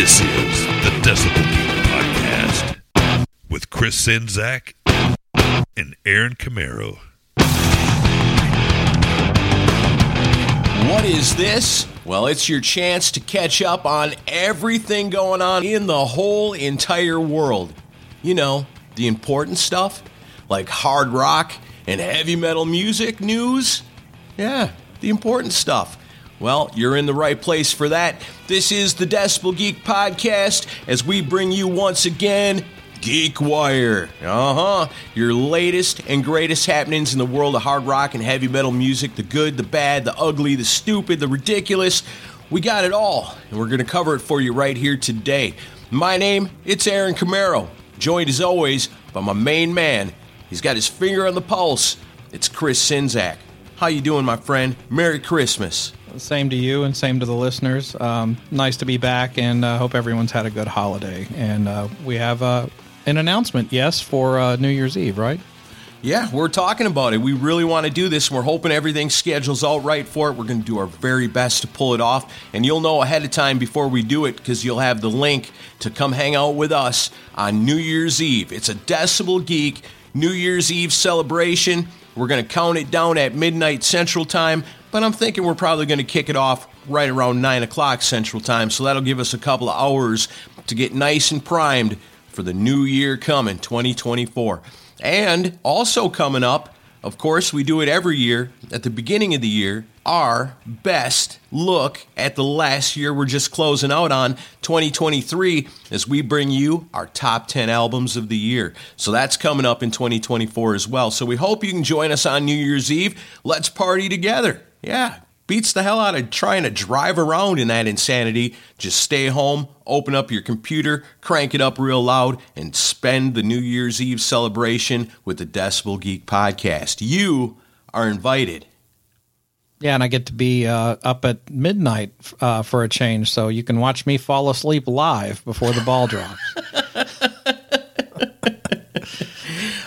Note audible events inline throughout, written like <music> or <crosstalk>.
This is the Decibel Geek Podcast with Chris Czynszak and Aaron Camaro. What is this? Well, it's your chance to catch up on everything going on in the whole entire world. You know, the important stuff, like hard rock and heavy metal music news. Yeah, the important stuff. Well, you're in the right place for that. This is the Decibel Geek Podcast as we bring you once again Geek Wire. Uh huh. Your latest and greatest happenings in the world of hard rock and heavy metal music the good, the bad, the ugly, the stupid, the ridiculous. We got it all, and we're going to cover it for you right here today. My name, it's Aaron Camaro, joined as always by my main man. He's got his finger on the pulse. It's Chris Czynszak. How you doing, my friend? Merry Christmas. Same to you and same to the listeners. Um, nice to be back and uh, hope everyone's had a good holiday. And uh, we have uh, an announcement, yes, for uh, New Year's Eve, right? Yeah, we're talking about it. We really want to do this. and We're hoping everything schedules out right for it. We're going to do our very best to pull it off. And you'll know ahead of time before we do it because you'll have the link to come hang out with us on New Year's Eve. It's a Decibel Geek New Year's Eve celebration. We're going to count it down at midnight Central Time, but I'm thinking we're probably going to kick it off right around 9 o'clock Central Time. So that'll give us a couple of hours to get nice and primed for the new year coming, 2024. And also coming up, of course, we do it every year at the beginning of the year, our best look at the last year we're just closing out on, 2023, as we bring you our top 10 albums of the year. So that's coming up in 2024 as well. So we hope you can join us on New Year's Eve. Let's party together. Yeah, beats the hell out of trying to drive around in that insanity. Just stay home, open up your computer, crank it up real loud, and spend the New Year's Eve celebration with the Decibel Geek podcast. You are invited. Yeah, and I get to be uh, up at midnight uh, for a change, so you can watch me fall asleep live before the ball drops. <laughs>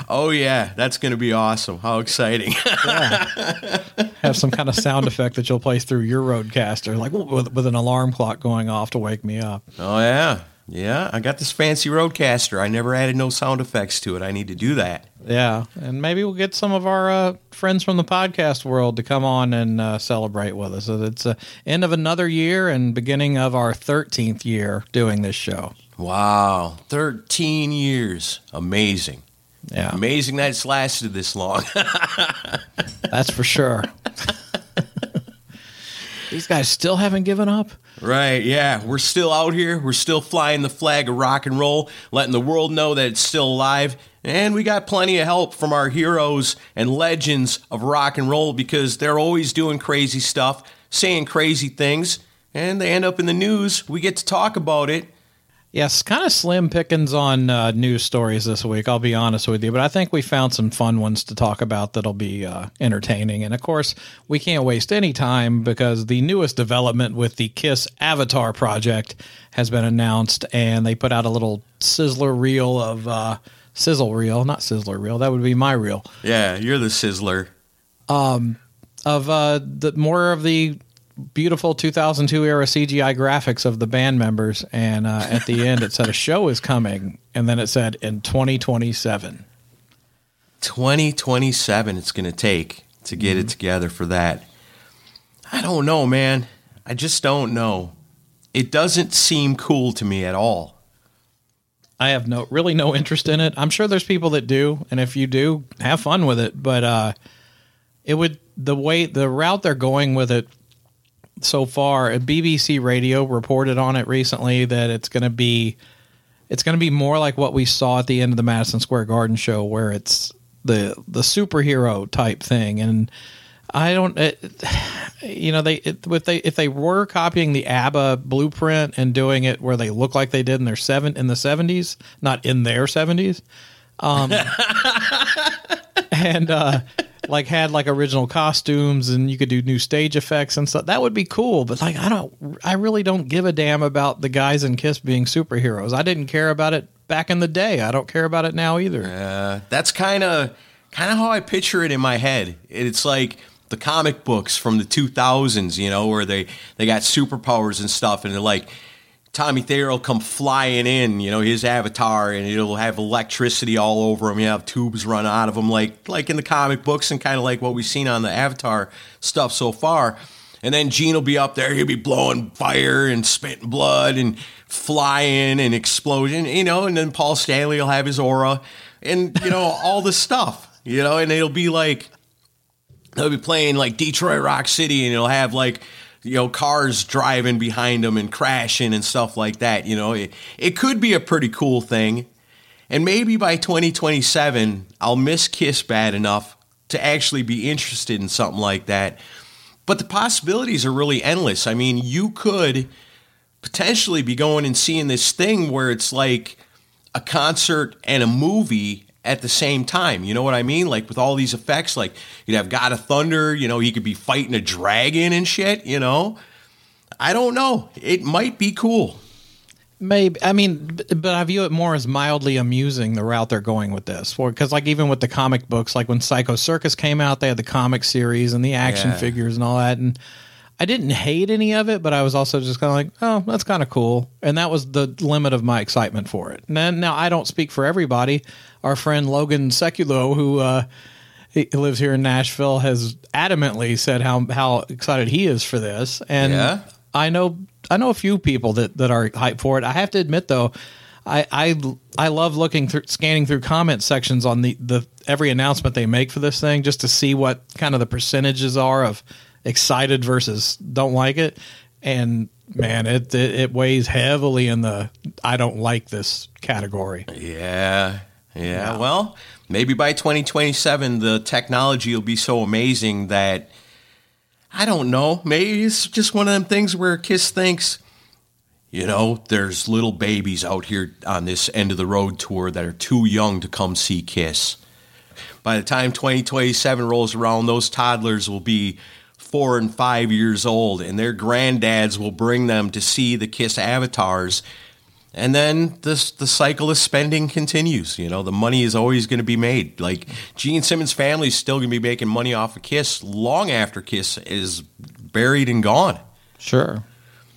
<laughs> Oh, yeah, that's going to be awesome. How exciting. <laughs> Have some kind of sound effect that you'll play through your RodeCaster, like with, with an alarm clock going off to wake me up. oh, yeah. Yeah, I got this fancy RodeCaster. I never added no sound effects to it. I need to do that. Yeah, and maybe we'll get some of our uh, friends from the podcast world to come on and uh, celebrate with us. It's the end of another year and beginning of our 13th year doing this show. Wow, 13 years. Amazing. Yeah, Amazing that it's lasted this long. <laughs> that's for sure. These guys still haven't given up. right, yeah. We're still out here. We're still flying the flag of rock and roll, letting the world know that it's still alive. And we got plenty of help from our heroes and legends of rock and roll because they're always doing crazy stuff, saying crazy things, and they end up in the news. We get to talk about it. Yes, kind of slim pickings on uh, news stories this week. I'll be honest with you, but I think we found some fun ones to talk about that'll be uh, entertaining. And of course, we can't waste any time because the newest development with the Kiss Avatar project has been announced, and they put out a little sizzler reel of uh, sizzle reel, not sizzler reel. That would be my reel Yeah, you're the sizzler. of uh, the more of the beautiful 2002 era CGI graphics of the band members, and uh, at the end it said a show is coming, and then it said in 2027. 2027 it's going to take to get it together for that. I don't know, man. I just don't know. It doesn't seem cool to me at all. I have no really no interest in it. I'm sure there's people that do, and if you do, have fun with it. But uh, it would the way the route they're going with it so far. A BBC Radio reported on it recently that it's going to be it's going to be more like what we saw at the end of the Madison Square Garden show, where it's the the superhero type thing, and I don't, it, you know, they it, if they if they were copying the ABBA blueprint and doing it where they look like they did in their seven in the seventies, not in their seventies, um, <laughs> and uh, like had like original costumes and you could do new stage effects and stuff. That would be cool. But like, I don't, I really don't give a damn about the guys in Kiss being superheroes. I didn't care about it back in the day. I don't care about it now either. Uh, that's kind of kind of how I picture it in my head. It's like the comic books from the 2000s, you know, where they they got superpowers and stuff, and they're like Tommy Thayer will come flying in, you know, his avatar, and it'll have electricity all over him. You have tubes run out of him, like like in the comic books, and kind of like what we've seen on the Avatar stuff so far. And then Gene will be up there, he'll be blowing fire and spitting blood and flying and explosion, you know. And then Paul Stanley will have his aura, and you know <laughs> all the stuff, you know. And it'll be like they'll be playing like Detroit Rock City, and it'll have like you know, cars driving behind them and crashing and stuff like that. You know, it, it could be a pretty cool thing. And maybe by 2027, I'll miss Kiss bad enough to actually be interested in something like that. But the possibilities are really endless. I mean, you could potentially be going and seeing this thing where it's like a concert and a movie at the same time. You know what I mean? Like with all these effects, like you'd have God of Thunder, you know, he could be fighting a dragon and shit, you know? I don't know. It might be cool. Maybe I mean, but I view it more as mildly amusing the route they're going with this. Because like even with the comic books, like when Psycho Circus came out, they had the comic series and the action yeah. figures and all that, and I didn't hate any of it, but I was also just kind of like, oh, that's kind of cool, and that was the limit of my excitement for it. Now, now I don't speak for everybody our friend Logan Seculo, who uh, he lives here in Nashville, has adamantly said how how excited he is for this. And yeah. I know I know a few people that that are hyped for it. I have to admit though, I I I love looking through scanning through comment sections on the the every announcement they make for this thing just to see what kind of the percentages are of excited versus don't like it. And man, it, it, it weighs heavily in the I don't like this category. Yeah, yeah, well, maybe by 2027, the technology will be so amazing that I don't know. Maybe it's just one of them things where Kiss thinks, you know, there's little babies out here on this end of the road tour that are too young to come see Kiss. By the time 2027 rolls around, those toddlers will be four and five years old, and their granddads will bring them to see the Kiss avatars and then this the cycle of spending continues. You know, the money is always going to be made. Like Gene Simmons' family is still going to be making money off of Kiss long after Kiss is buried and gone. Sure.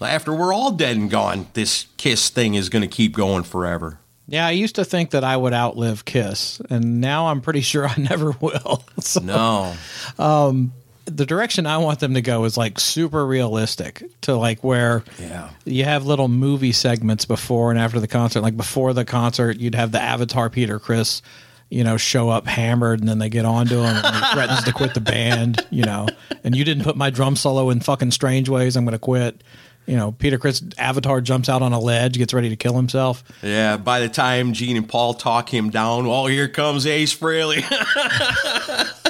After we're all dead and gone, this Kiss thing is going to keep going forever. Yeah, I used to think that I would outlive Kiss, and now I'm pretty sure I <laughs> never will. so, no. Um, the direction I want them to go is like super realistic to like where yeah. you have little movie segments before and after the concert. Like before the concert, you'd have the Avatar Peter Criss, you know, show up hammered and then they get onto him and he <laughs> threatens to quit the band, you know, and you didn't put my drum solo in fucking strange ways. I'm going to quit. You know, Peter Criss Avatar jumps out on a ledge, gets ready to kill himself. Yeah, by the time Gene and Paul talk him down, well, here comes Ace Frehley. <laughs>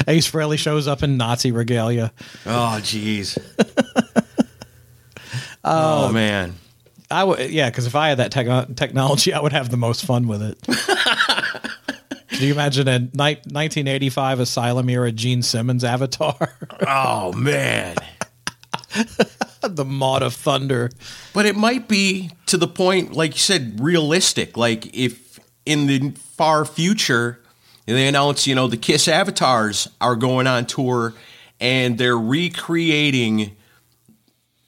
<laughs> Ace Frehley shows up in Nazi regalia. Oh, jeez. <laughs> oh um, man. I would, yeah, because if I had that te- technology, I would have the most fun with it. <laughs> Can you imagine a ni- 1985 Asylum era Gene Simmons avatar? oh man, the Maud of Thunder. But it might be to the point, like you said, realistic. Like if in the far future and they announced, you know, the Kiss avatars are going on tour and they're recreating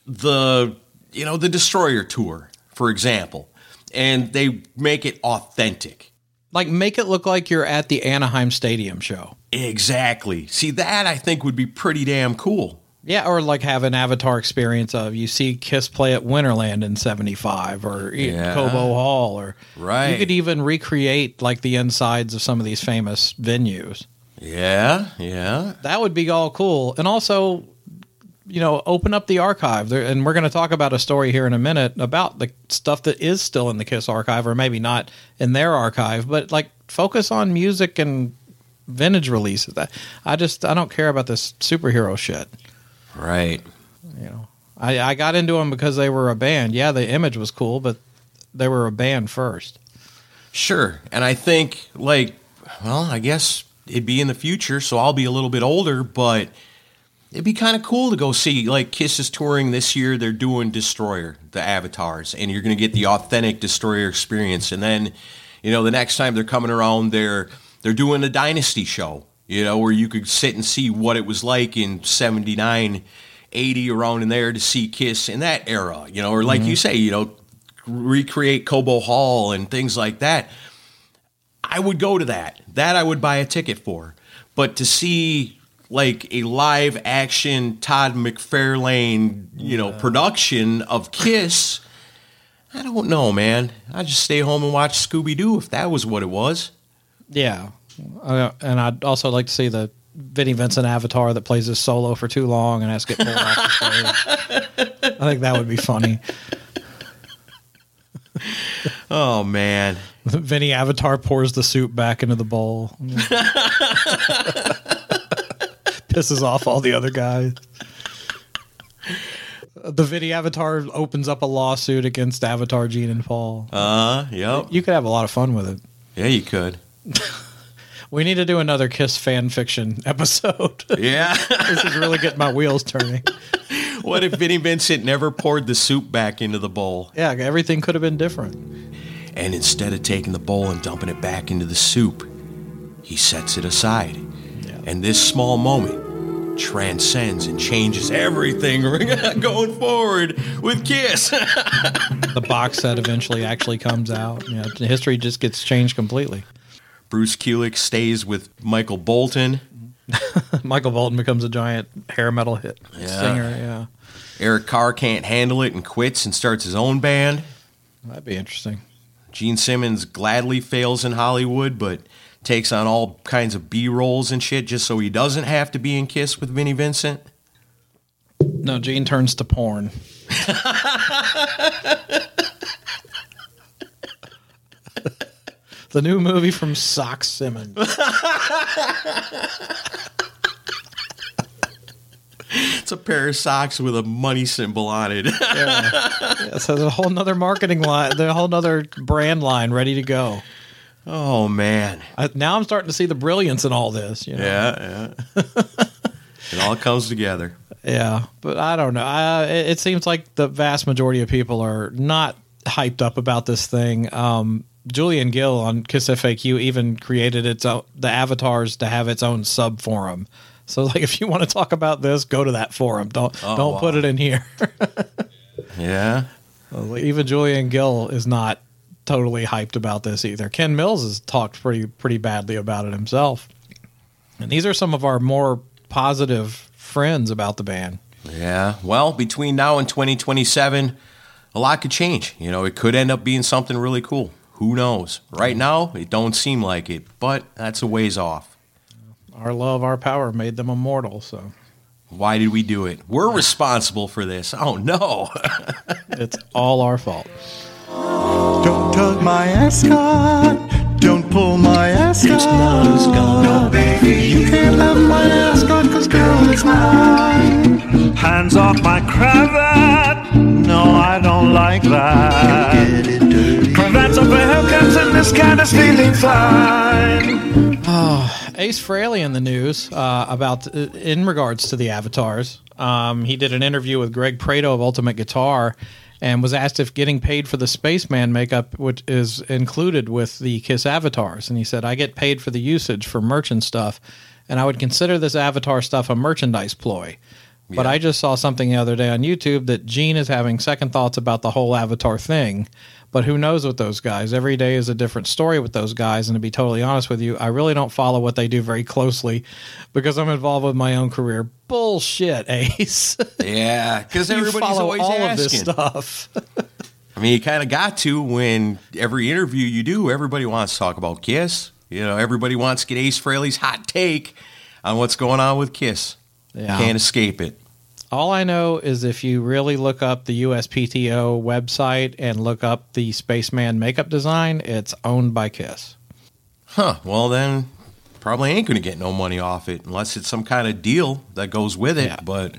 the, you know, the Destroyer tour, for example. And they make it authentic. Like make it look like you're at the Anaheim Stadium show. Exactly. See, that I think would be pretty damn cool. Yeah, or like have an avatar experience of you see Kiss play at Winterland in '75 or Yeah. Cobo Hall, or Right. You could even recreate like the insides of some of these famous venues. Yeah, yeah. That would be all cool, and also, you know, open up the archive. There, and we're going to talk about a story here in a minute about the stuff that is still in the Kiss archive, or maybe not in their archive, but like focus on music and vintage releases. That I just I don't care about this superhero shit. Right. You know, I, I got into them because they were a band. Yeah, the image was cool, but they were a band first. Sure. And I think, like, well, I guess it'd be in the future, so I'll be a little bit older, but it'd be kind of cool to go see. Like, Kiss is touring this year. They're doing Destroyer, the avatars, and you're going to get the authentic Destroyer experience. And then, you know, the next time they're coming around, they're, they're doing a Dynasty show, you know, where you could sit and see what it was like in 79, 80, around in there to see Kiss in that era, you know, or like you mm-hmm. say, you know, recreate Cobo Hall and things like that. I would go to that. That I would buy a ticket for. But to see like a live action Todd McFarlane, you know, production of Kiss, I don't know, man. I just stay home and watch Scooby Doo if that was what it was. Yeah, uh, and I'd also like to see the Vinnie Vincent avatar that plays his solo for too long and has to get pulled off the stage. I think that would be funny. Oh man. <laughs> Vinny Avatar pours the soup back into the bowl. <laughs> Pisses off all the other guys. The Vinny Avatar opens up a lawsuit against Avatar Gene and Paul. Uh, yep. You could have a lot of fun with it. Yeah, you could. <laughs> We need to do another Kiss fan fiction episode. <laughs> Yeah. this is really getting my wheels turning. what if Vinnie Vincent never poured the soup back into the bowl? Yeah, everything could have been different. And instead of taking the bowl and dumping it back into the soup, he sets it aside. And this small moment transcends and changes everything <laughs> going forward with Kiss. <laughs> The box set eventually actually comes out. You know, history just gets changed completely. Bruce Kulick stays with Michael Bolton. <laughs> Michael Bolton becomes a giant hair metal hit Yeah. singer. Yeah, Eric Carr can't handle it and quits and starts his own band. that'd be interesting. Gene Simmons gladly fails in Hollywood, but takes on all kinds of B roles and shit just so he doesn't have to be in Kiss with Vinnie Vincent. No, Gene turns to porn. <laughs> the new movie from Sock Simmons. It's a pair of socks with a money symbol on it. <laughs> Yeah, so there's a whole nother marketing line, a whole nother brand line ready to go. oh man. I, now I'm starting to see the brilliance in all this. You know? Yeah, yeah. it all comes together. Yeah, but I don't know. I, it, it seems like the vast majority of people are not hyped up about this thing. Um, Julian Gill on Kiss FAQ even created its own, the avatars to have its own sub forum. So, like, if you want to talk about this, go to that forum. Don't oh, don't wow. put it in here. <laughs> Yeah. even Julian Gill is not totally hyped about this either. Ken Mills has talked pretty pretty badly about it himself. And these are some of our more positive friends about the band. Yeah. Well, between now and 2027, a lot could change. You know, it could end up being something really cool. Who knows? Right now, it don't seem like it, but that's a ways off. Our love, our power made them immortal. So Why did we do it? We're responsible for this. Oh no. <laughs> it's all our fault. Don't tug my ascot. Don't pull my ascot. It's not a scot. No, baby, you can't have my ascot, cause girl, it's mine. Hands off my cravat. No, I don't like that. This kind of feeling fine. Ace Frehley in the news uh, about uh, in regards to the avatars. Um, he did an interview with Greg Prato of Ultimate Guitar and was asked if getting paid for the Spaceman makeup which is included with the Kiss avatars. And he said, "I get paid for the usage for merchant stuff, and I would consider this avatar stuff a merchandise ploy." But I just saw something the other day on YouTube that Gene is having second thoughts about the whole Avatar thing. But who knows with those guys? Every day is a different story with those guys. And to be totally honest with you, I really don't follow what they do very closely because I'm involved with my own career. Bullshit, Ace. <laughs> Yeah, because everybody's always all asking. of this stuff. <laughs> I mean, you kind of got to when every interview you do, everybody wants to talk about Kiss. You know, everybody wants to get Ace Frehley's hot take on what's going on with Kiss. Yeah. Can't escape it. All I know is if you really look up the USPTO website and look up the Spaceman makeup design, it's owned by Kiss. Huh. Well, then probably ain't going to get no money off it unless it's some kind of deal that goes with it. Yeah. But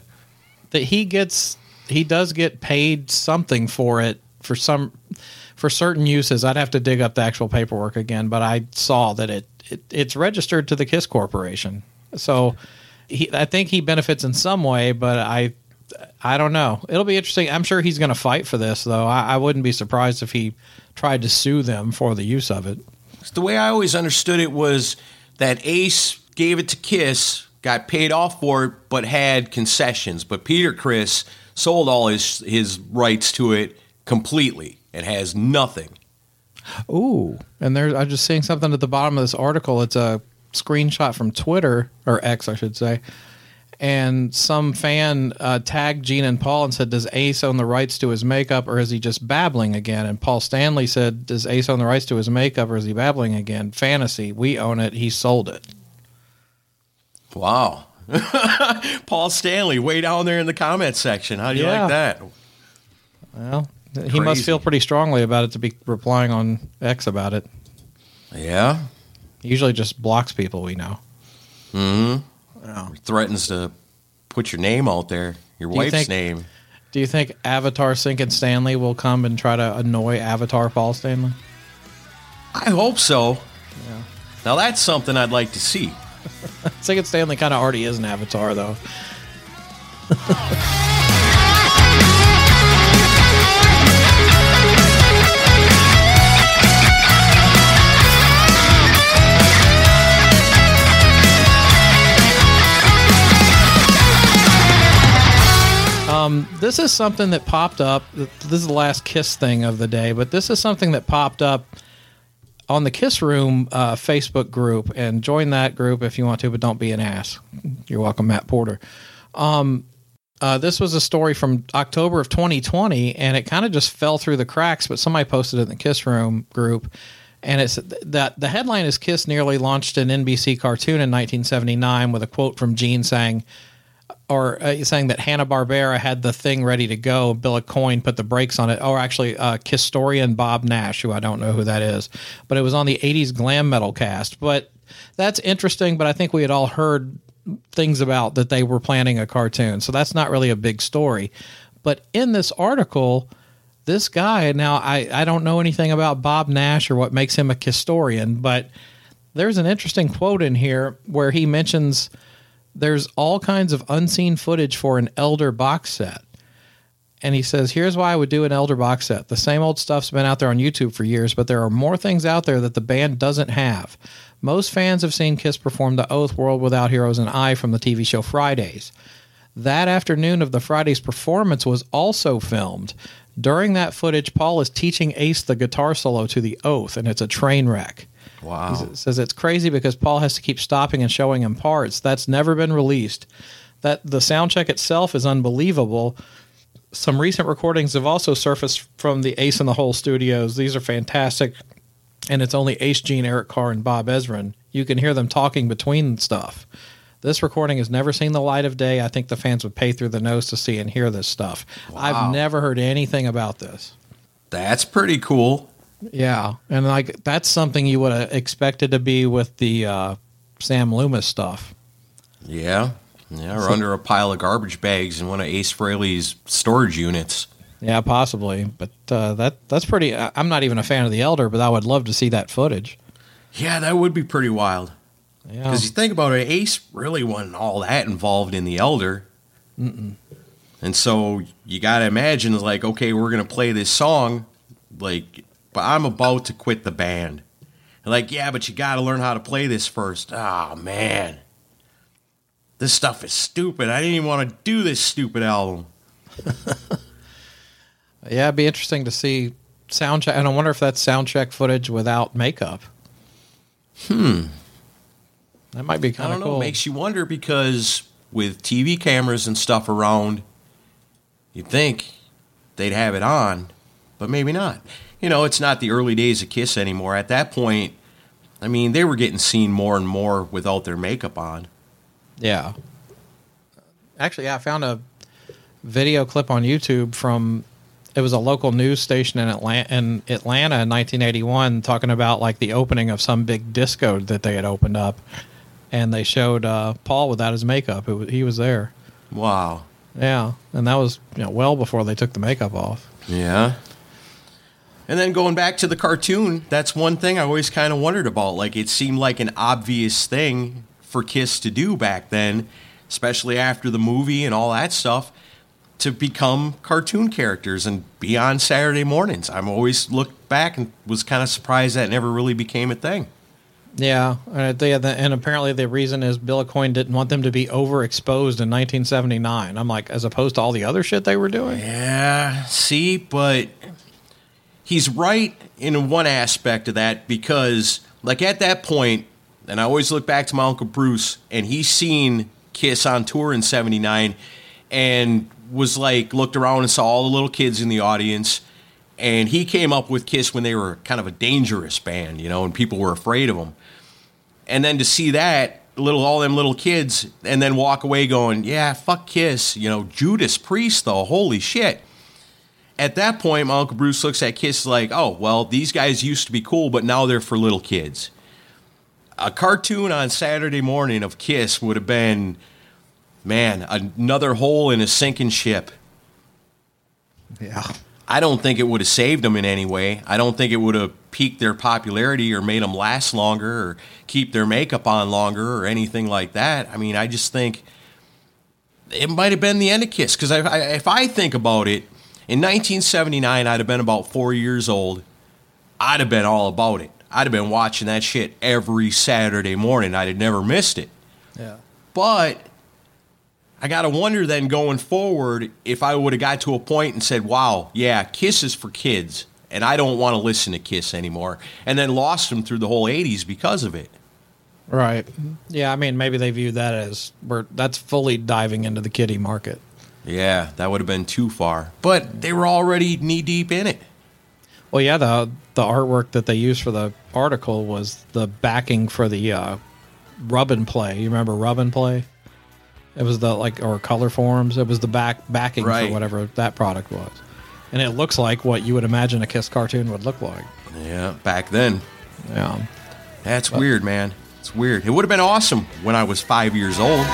That he gets, he does get paid something for it for some, for certain uses. I'd have to dig up the actual paperwork again, but I saw that it, it it's registered to the Kiss Corporation. So he, I think he benefits in some way, but I, I don't know. It'll be interesting. I'm sure he's going to fight for this, though. I, I wouldn't be surprised if he tried to sue them for the use of it. the way I always understood it was that Ace gave it to Kiss, got paid off for it, but had concessions. But Peter Criss sold all his his rights to it completely and has nothing. Ooh, and there's I'm just seeing something at the bottom of this article. It's a screenshot from Twitter or X, I should say. And some fan uh, tagged Gene and Paul and said, "Does Ace own the rights to his makeup, or is he just babbling again?" And Paul Stanley said, "Does Ace own the rights to his makeup, or is he babbling again?" Fantasy, we own it. He sold it. Wow. <laughs> Paul Stanley, way down there in the comment section. How do you Yeah. like that? Well, he must feel pretty strongly about it to be replying on X about it. Yeah. He usually just blocks people we know. Mm-hmm. Or threatens to put your name out there, your Do you wife's think- name. Do you think Avatar Sinking Stanley will come and try to annoy Avatar Paul Stanley? I hope so. Now that's something I'd like to see. <laughs> Sinking Stanley kind of already is an Avatar, though. <laughs> Um, this is something that popped up. This is the last Kiss thing of the day, but this is something that popped up on the Kiss Room uh, Facebook group, and join that group if you want to, but don't be an ass. You're welcome, Matt Porter. Um, uh, this was a story from October of 2020, and it kind of just fell through the cracks. But somebody posted it in the Kiss Room group, and it's that the headline is Kiss nearly launched an NBC cartoon in 1979 with a quote from Gene saying, or uh, saying that Hanna Barbera had the thing ready to go. Bill Aucoin put the brakes on it. Or actually, uh, historian Bob Nash, who I don't know who that is, but it was on the '80s glam metal cast. But that's interesting. But I think we had all heard things about that they were planning a cartoon, so that's not really a big story. But in this article, this guy now I I don't know anything about Bob Nash or what makes him a historian, but there's an interesting quote in here where he mentions there's all kinds of unseen footage for an elder box set. And he says, here's why I would do an elder box set. The same old stuff's been out there on YouTube for years, but there are more things out there that the band doesn't have. Most fans have seen Kiss perform the Oath World Without Heroes and I from the TV show Fridays. That afternoon of the Friday's performance was also filmed. During that footage, Paul is teaching Ace the guitar solo to the Oath, and it's a train wreck. Wow. Says it's crazy because Paul has to keep stopping and showing him parts. That's never been released. That the sound check itself is unbelievable. Some recent recordings have also surfaced from the Ace in the Hole studios. These are fantastic, and it's only Ace Gene, Eric Carr, and Bob Ezrin. You can hear them talking between stuff. This recording has never seen the light of day. I think the fans would pay through the nose to see and hear this stuff. I've never heard anything about this. That's pretty cool. Yeah, and like that's something you would have expected to be with the uh, Sam Loomis stuff. Yeah. Yeah, or under a pile of garbage bags in one of Ace Frehley's storage units. Yeah, possibly, but uh, that that's pretty. I'm not even a fan of the Elder, but I would love to see that footage. Yeah, that would be pretty wild. Yeah, Because you think about it, Ace really wasn't all that involved in the Elder. And so you got to imagine, like, okay, we're going to play this song, like, but I'm about to quit the band. And like, yeah, but you got to learn how to play this first. Oh, man. this stuff is stupid. I didn't even want to do this stupid album. <laughs> Yeah, it'd be interesting to see sound check. And I wonder if that's sound check footage without makeup. Hmm. That might be I kind don't of know. cool. It makes you wonder because with TV cameras and stuff around, you'd think they'd have it on, but maybe not. You know, it's not the early days of Kiss anymore. At that point, I mean, they were getting seen more and more without their makeup on. Yeah. Actually, I found a video clip on YouTube from it was a local news station in Atlanta in Atlanta in 1981 talking about like the opening of some big disco that they had opened up and they showed uh, Paul without his makeup. It was, he was there. Wow. Yeah, and that was you know well before they took the makeup off. Yeah. And then going back to the cartoon, that's one thing I always kind of wondered about. Like, it seemed like an obvious thing for Kiss to do back then, especially after the movie and all that stuff, to become cartoon characters and be on Saturday mornings. I'm always looked back and was kind of surprised that never really became a thing. Yeah, and, they, and apparently the reason is Bill Aucoin didn't want them to be overexposed in 1979. I'm like, as opposed to all the other shit they were doing. Yeah, see, but he's right in one aspect of that because, like, at that point, and I always look back to my Uncle Bruce, and he's seen Kiss on tour in 79 and was like, looked around and saw all the little kids in the audience. And he came up with Kiss when they were kind of a dangerous band, you know, and people were afraid of them. And then to see that, little all them little kids, and then walk away going, yeah, fuck Kiss, you know, Judas Priest, though, holy shit. At that point, my Uncle Bruce looks at Kiss like, oh, well, these guys used to be cool, but now they're for little kids. A cartoon on Saturday morning of Kiss would have been, man, another hole in a sinking ship. Yeah. I don't think it would have saved them in any way. I don't think it would have piqued their popularity or made them last longer or keep their makeup on longer or anything like that. I mean, I just think it might have been the end of Kiss because if I, if I think about it, in 1979, I'd have been about four years old. I'd have been all about it. I'd have been watching that shit every Saturday morning. I'd have never missed it. Yeah. But I got to wonder then going forward if I would have got to a point and said, wow, yeah, Kiss is for kids, and I don't want to listen to Kiss anymore, and then lost them through the whole 80s because of it. Right. Yeah, I mean, maybe they view that as we're that's fully diving into the kiddie market. Yeah, that would have been too far. But they were already knee deep in it. Well, yeah, the the artwork that they used for the article was the backing for the uh, rub and play. You remember rub and play? It was the like or Colorforms. It was the back backing Right. for whatever that product was, and it looks like what you would imagine a Kiss cartoon would look like. Yeah, back then. Yeah. That's weird, man. It's weird. It would have been awesome when I was five years old.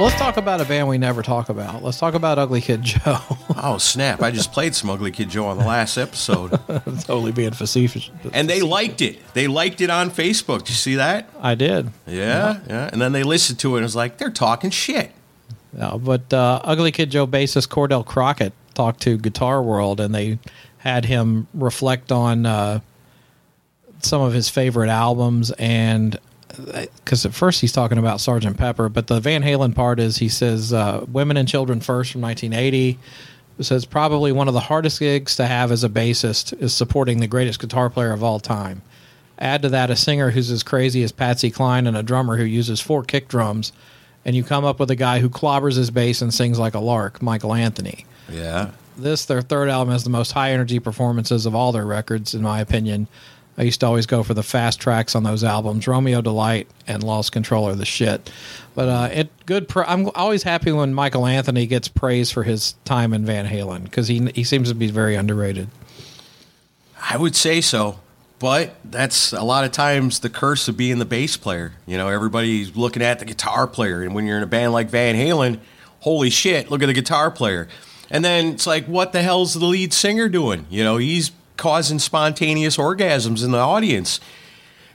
Let's talk about a band we never talk about. Let's talk about Ugly Kid Joe. <laughs> Oh, snap. I just played some Ugly Kid Joe on the last episode. <laughs> totally being facetious. and they liked it. They liked it on Facebook. Did you see that? I did. Yeah, yeah. And then they listened to it and it was like, they're talking shit. No, but uh, Ugly Kid Joe bassist Cordell Crockett talked to Guitar World, and they had him reflect on uh, some of his favorite albums. And because at first he's talking about Sergeant Pepper, but the Van Halen part is he says uh, "Women and Children First from 1980. It says probably one of the hardest gigs to have as a bassist is supporting the greatest guitar player of all time. Add to that a singer who's as crazy as Patsy Cline and a drummer who uses four kick drums, and you come up with a guy who clobbers his bass and sings like a lark, Michael Anthony. Yeah. This, their third album, has the most high energy performances of all their records, in my opinion. I used to always go for the fast tracks on those albums. Romeo Delight and Lost Control are the shit. But uh, it good. I'm always happy when Michael Anthony gets praise for his time in Van Halen because he he seems to be very underrated. I would say so. But that's a lot of times the curse of being the bass player. You know, everybody's looking at the guitar player. And when you're in a band like Van Halen, holy shit, look at the guitar player. And then it's like, what the hell's the lead singer doing? You know, he's causing spontaneous orgasms in the audience.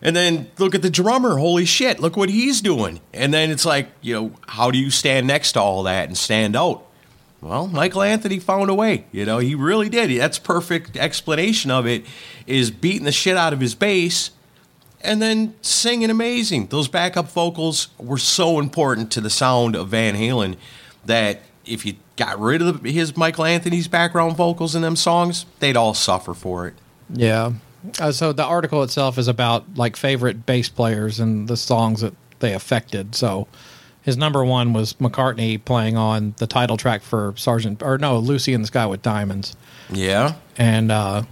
And then look at the drummer. Holy shit, look what he's doing. And then it's like, you know, how do you stand next to all that and stand out? Well, Michael Anthony found a way. You know, he really did. That's perfect explanation of it is beating the shit out of his bass and then singing amazing. Those backup vocals were so important to the sound of Van Halen that if you got rid of the, his Michael Anthony's background vocals in them songs, they'd all suffer for it. Yeah. Uh, so the article itself is about like favorite bass players and the songs that they affected. So his number one was McCartney playing on the title track for Sergeant or no Lucy in the Sky with Diamonds. Yeah. And uh,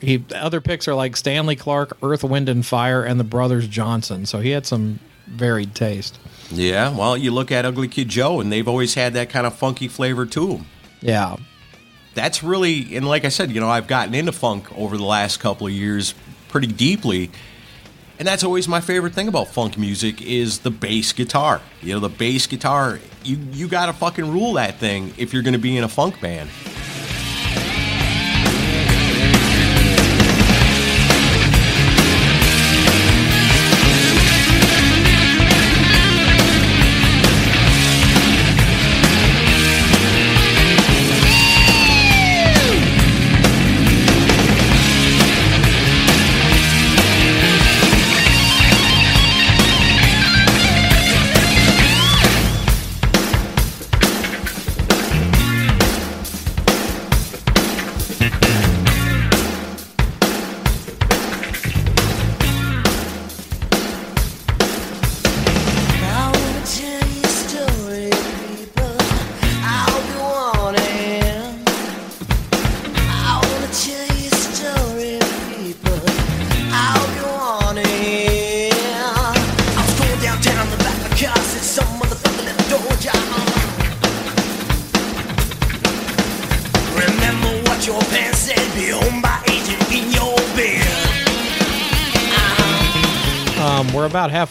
he the other picks are like Stanley Clarke, Earth, Wind and Fire, and the Brothers Johnson. So he had some varied taste. Yeah. Well, you look at Ugly Kid Joe, and they've always had that kind of funky flavor to them. Yeah. That's really, and like I said, you know, I've gotten into funk over the last couple of years pretty deeply. And that's always my favorite thing about funk music is the bass guitar. You know, the bass guitar, you you got to fucking rule that thing if you're going to be in a funk band.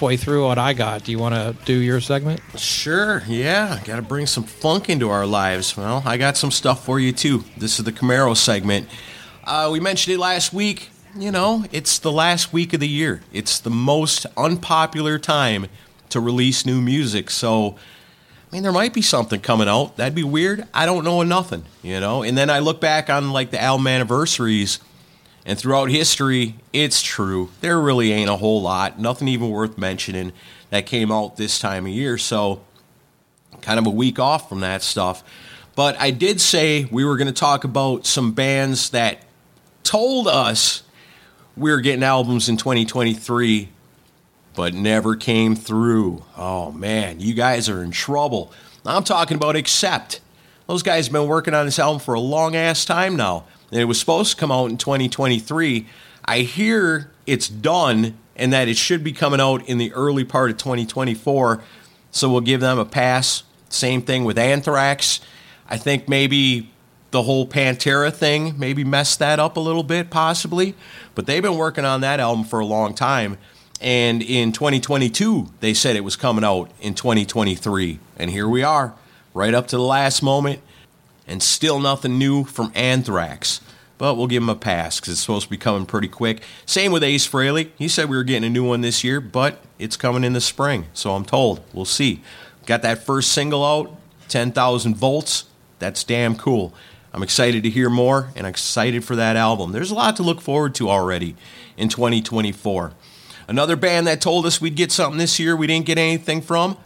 Halfway through what I got. Do you want to do your segment? Sure, yeah. Got to bring some funk into our lives. Well, I got some stuff for you too. This is the Camaro segment. Uh, we mentioned it last week. You know, it's the last week of the year. It's the most unpopular time to release new music. So, I mean, there might be something coming out. That'd be weird. I don't know nothing, you know? And then I look back on like the album anniversaries, and throughout history, it's true. There really ain't a whole lot, nothing even worth mentioning that came out this time of year. So, kind of a week off from that stuff. But I did say we were going to talk about some bands that told us we were getting albums in 2023, but never came through. Oh man, you guys are in trouble. I'm talking about Accept. Those guys have been working on this album for a long ass time now. It was supposed to come out in 2023. I hear it's done and that it should be coming out in the early part of 2024. So we'll give them a pass. Same thing with Anthrax. I think maybe the whole Pantera thing maybe messed that up a little bit, possibly. But they've been working on that album for a long time. And in 2022, they said it was coming out in 2023. And here we are, right up to the last moment, and still nothing new from Anthrax. But we'll give them a pass because it's supposed to be coming pretty quick. Same with Ace Frehley. He said we were getting a new one this year, but it's coming in the spring. So I'm told. We'll see. Got that first single out, 10,000 volts. That's damn cool. I'm excited to hear more and excited for that album. There's a lot to look forward to already in 2024. Another band that told us we'd get something this year we didn't get anything from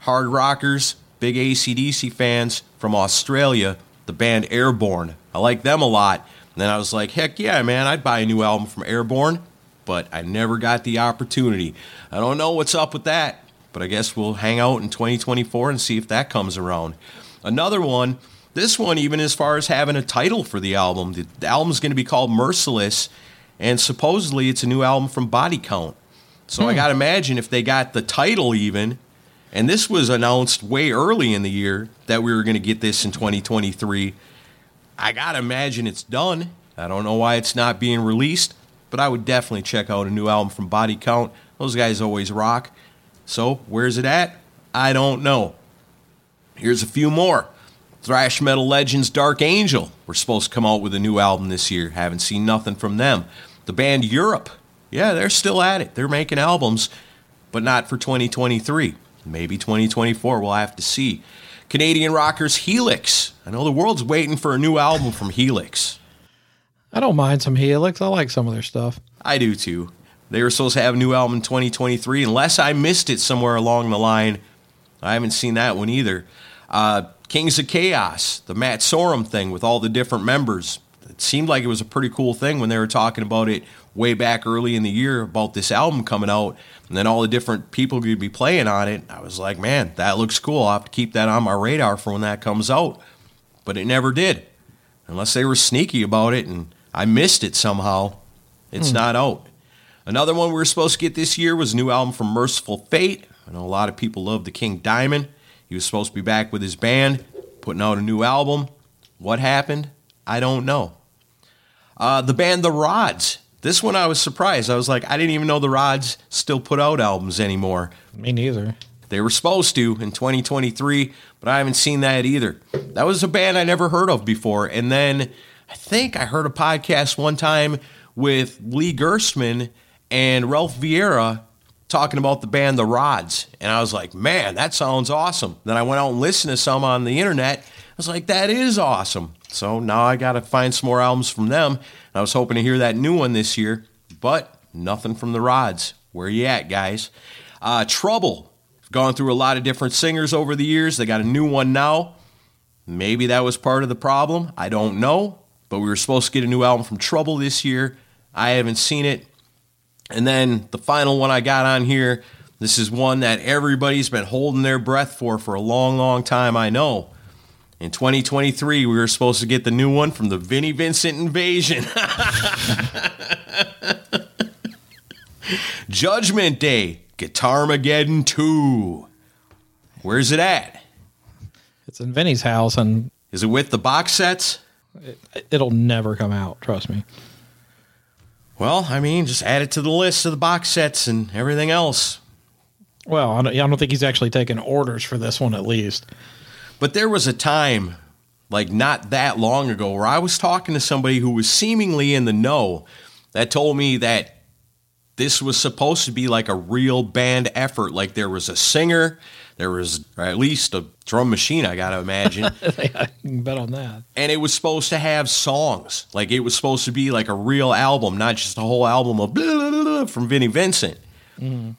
Hard Rockers, big ACDC fans from Australia, the band Airborne. I like them a lot. And then I was like, heck yeah, man, I'd buy a new album from Airborne, but I never got the opportunity. I don't know what's up with that, but I guess we'll hang out in 2024 and see if that comes around. Another one, this one, even as far as having a title for the album, the, the album's going to be called Merciless, and supposedly it's a new album from Body Count. So I hmm. got to imagine if they got the title even, and this was announced way early in the year that we were going to get this in 2023. I got to imagine it's done. I don't know why it's not being released, but I would definitely check out a new album from Body Count. Those guys always rock. So, where's it at? I don't know. Here's a few more. Thrash metal legends Dark Angel were supposed to come out with a new album this year. Haven't seen nothing from them. The band Europe. yeah, they're still at it. They're making albums, but not for 2023. Maybe 2024. We'll have to see. Canadian rockers Helix. I know the world's waiting for a new album from Helix. I don't mind some Helix. I like some of their stuff. I do too. They were supposed to have a new album in 2023, unless I missed it somewhere along the line. I haven't seen that one either. Uh, Kings of Chaos, the Matt Sorum thing with all the different members. It seemed like it was a pretty cool thing when they were talking about it way back early in the year about this album coming out and then all the different people could be playing on it. I was like, man, that looks cool. I'll have to keep that on my radar for when that comes out. But it never did. Unless they were sneaky about it and I missed it somehow. It's not out. Another one we were supposed to get this year was a new album from Mercyful Fate. I know a lot of people love the King Diamond. He was supposed to be back with his band, putting out a new album. What happened? I don't know. Uh, the band The Rods. This one I was surprised. I was like, I didn't even know The Rods still put out albums anymore. Me neither. They were supposed to in 2023, but I haven't seen that either. That was a band I never heard of before. And then I think I heard a podcast one time with Lee Gerstmann and Ralph Vieira talking about the band The Rods. And I was like, man, that sounds awesome. Then I went out and listened to some on the internet. I was like, that is awesome. So now I got to find some more albums from them. I was hoping to hear that new one this year, but nothing from The Rods. Where you at, guys? Uh, Trouble. Gone through a lot of different singers over the years. They got a new one now. Maybe that was part of the problem. I don't know. But we were supposed to get a new album from Trouble this year. I haven't seen it. And then the final one I got on here, this is one that everybody's been holding their breath for for a long, long time, I know. In 2023, we were supposed to get the new one from the Vinnie Vincent Invasion. <laughs> Judgment Day, Guitar Mageddon 2. Where's it at? It's in Vinnie's house, and Is it with the box sets? it'll never come out. Trust me. Well, I mean, just add it to the list of the box sets and everything else. Well, I don't, I don't think he's actually taken orders for this one, at least. But there was a time, like not that long ago, where I was talking to somebody who was seemingly in the know that told me that this was supposed to be like a real band effort. Like there was a singer, there was at least a drum machine, I got to imagine. <laughs> I can bet on that. and it was supposed to have songs. Like it was supposed to be like a real album, not just a whole album of blah, <laughs> blah, blah, blah from Vinnie Vincent. Mm-hmm.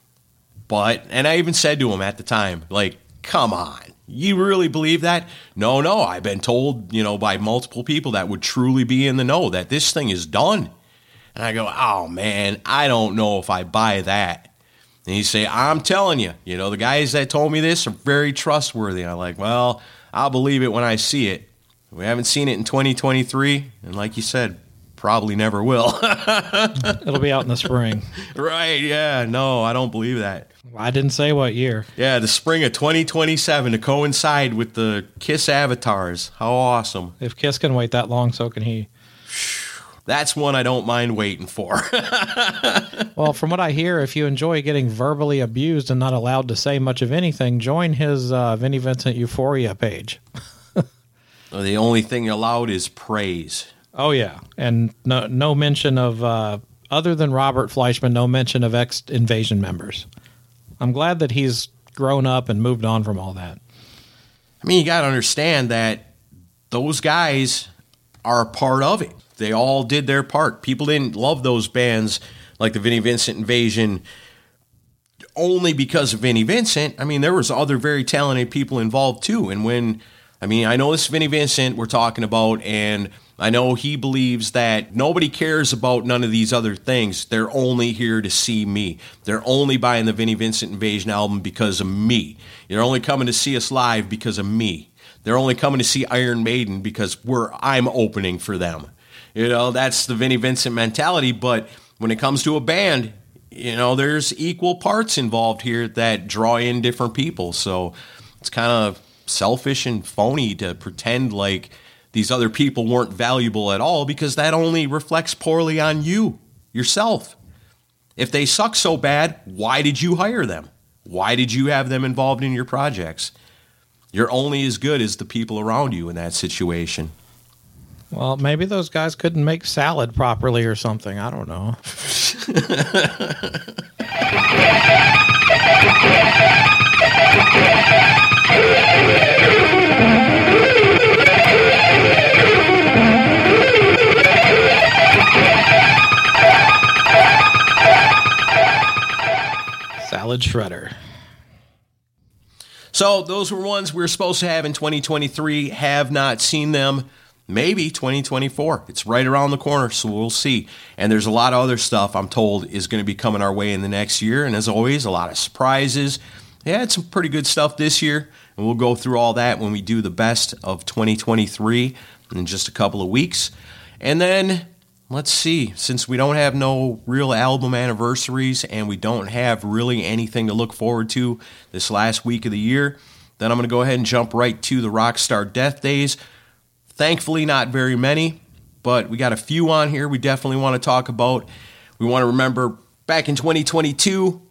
But and I even said to him at the time, like, come on. You really believe that? No, no. I've been told, you know, by multiple people that would truly be in the know that this thing is done. And I go, oh man, I don't know if I buy that. And he say, I'm telling you, you know, the guys that told me this are very trustworthy. I'm like, well, I'll believe it when I see it. We haven't seen it in 2023, and like you said, probably never will. <laughs> It'll be out in the spring. <laughs> right? Yeah. No, I don't believe that. I didn't say what year. Yeah, the spring of 2027 to coincide with the Kiss avatars. How awesome! If Kiss can wait that long, so can he. That's one I don't mind waiting for. <laughs> Well, from what I hear, if you enjoy getting verbally abused and not allowed to say much of anything, join his uh, Vinnie Vincent Euphoria page. the only thing allowed is praise. Oh yeah, and no no mention of uh, other than Robert Fleischman, no mention of ex invasion members. I'm glad that he's grown up and moved on from all that. I mean, you got to understand that those guys are a part of it. They all did their part. People didn't love those bands like the Vinnie Vincent Invasion only because of Vinnie Vincent. I mean, there was other very talented people involved too. And when I mean, I know this is Vinnie Vincent we're talking about, and I know he believes that nobody cares about none of these other things. They're only here to see me. They're only buying the Vinnie Vincent Invasion album because of me. They're only coming to see us live because of me. They're only coming to see Iron Maiden because we're I'm opening for them. You know, that's the Vinnie Vincent mentality. But when it comes to a band, you know, there's equal parts involved here that draw in different people. So it's kind of selfish and phony to pretend like these other people weren't valuable at all because that only reflects poorly on you, yourself. If they suck so bad, why did you hire them? Why did you have them involved in your projects? You're only as good as the people around you in that situation. Well, maybe those guys couldn't make salad properly or something. I don't know. <laughs> Salad shredder. So those were ones we're supposed to have in 2023. Have not seen them. Maybe 2024. It's right around the corner, so we'll see. And there's a lot of other stuff I'm told is going to be coming our way in the next year. And as always, a lot of surprises. They had some pretty good stuff this year, and we'll go through all that when we do the best of 2023 in just a couple of weeks. And then let's see, since we don't have no real album anniversaries and we don't have really anything to look forward to this last week of the year, then I'm going to go ahead and jump right to the Rockstar Death Days. Thankfully, not very many, but we got a few on here we definitely want to talk about. We want to remember back in 2022,